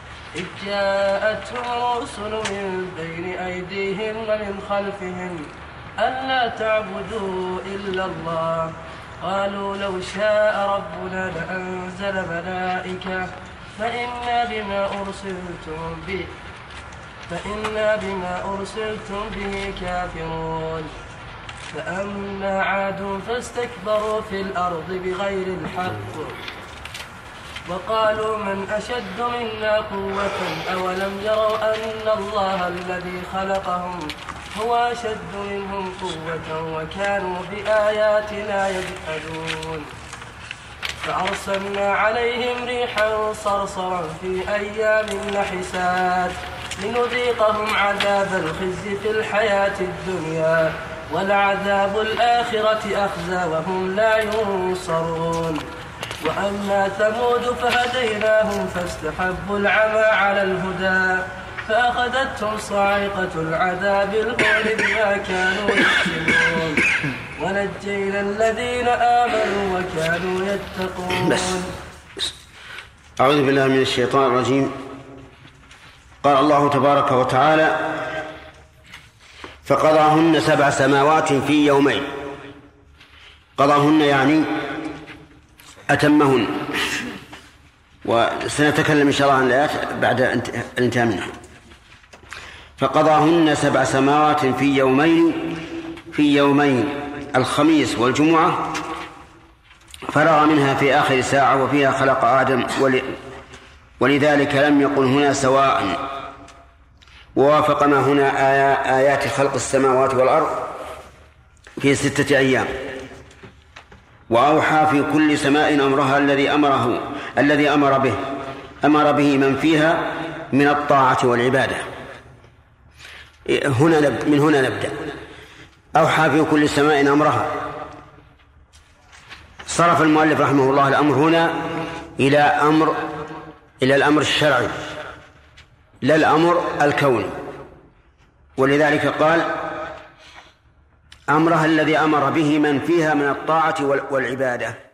إذ جاءتهم رسل من بين أيديهم ومن خلفهم ألا تعبدوا إلا الله. قالوا لو شاء ربنا لأنزل ملائكة. فإنا بما أرسلتم به فإنا بما أرسلتم به كافرون. فأما عاد فاستكبروا في الأرض بغير الحق. وقالوا من أشد منا قوة أولم يروا أن الله الذي خلقهم هو أشد منهم قوة وكانوا بآياتنا يجحدون. فأرسلنا عليهم ريحا صرصرا في أيام نحسات لنذيقهم عذاب الخزي في الحياة الدنيا ولعذاب الآخرة أخزى وهم لا ينصرون. وأما ثمود فهديناهم فاستحبوا العمى على الهدى فأخذتهم صاعقة العذاب الهون بما كانوا يكسبون. ونجينا الذين آمنوا وكانوا يتقون. بس. أعوذ بالله من الشيطان الرجيم. قال الله تبارك وتعالى فقضاهن سبع سماوات في يومين. قضاهن يعني أتمهن. وسنتكلم إن شاء الله عن الآيات بعد الانتهاء منها. فقضاهن سبع سماوات في يومين في يومين الخميس والجمعة فرغ منها في آخر ساعة وفيها خلق آدم ولذلك لم يقل هنا سواء. ووافق ما هنا آيات خلق السماوات والأرض في ستة أيام. وأوحى في كل سماء أمرها الذي أمره الذي أمر به. أمر به من فيها من الطاعة والعبادة. هنا. من هنا نبدأ. أوحى في كل سماء أمرها. صرف المؤلف رحمه الله الأمر هنا إلى أمر إلى الأمر الشرعي لا الأمر الكوني. ولذلك قال أمرها الذي أمر به من فيها من الطاعة والعبادة.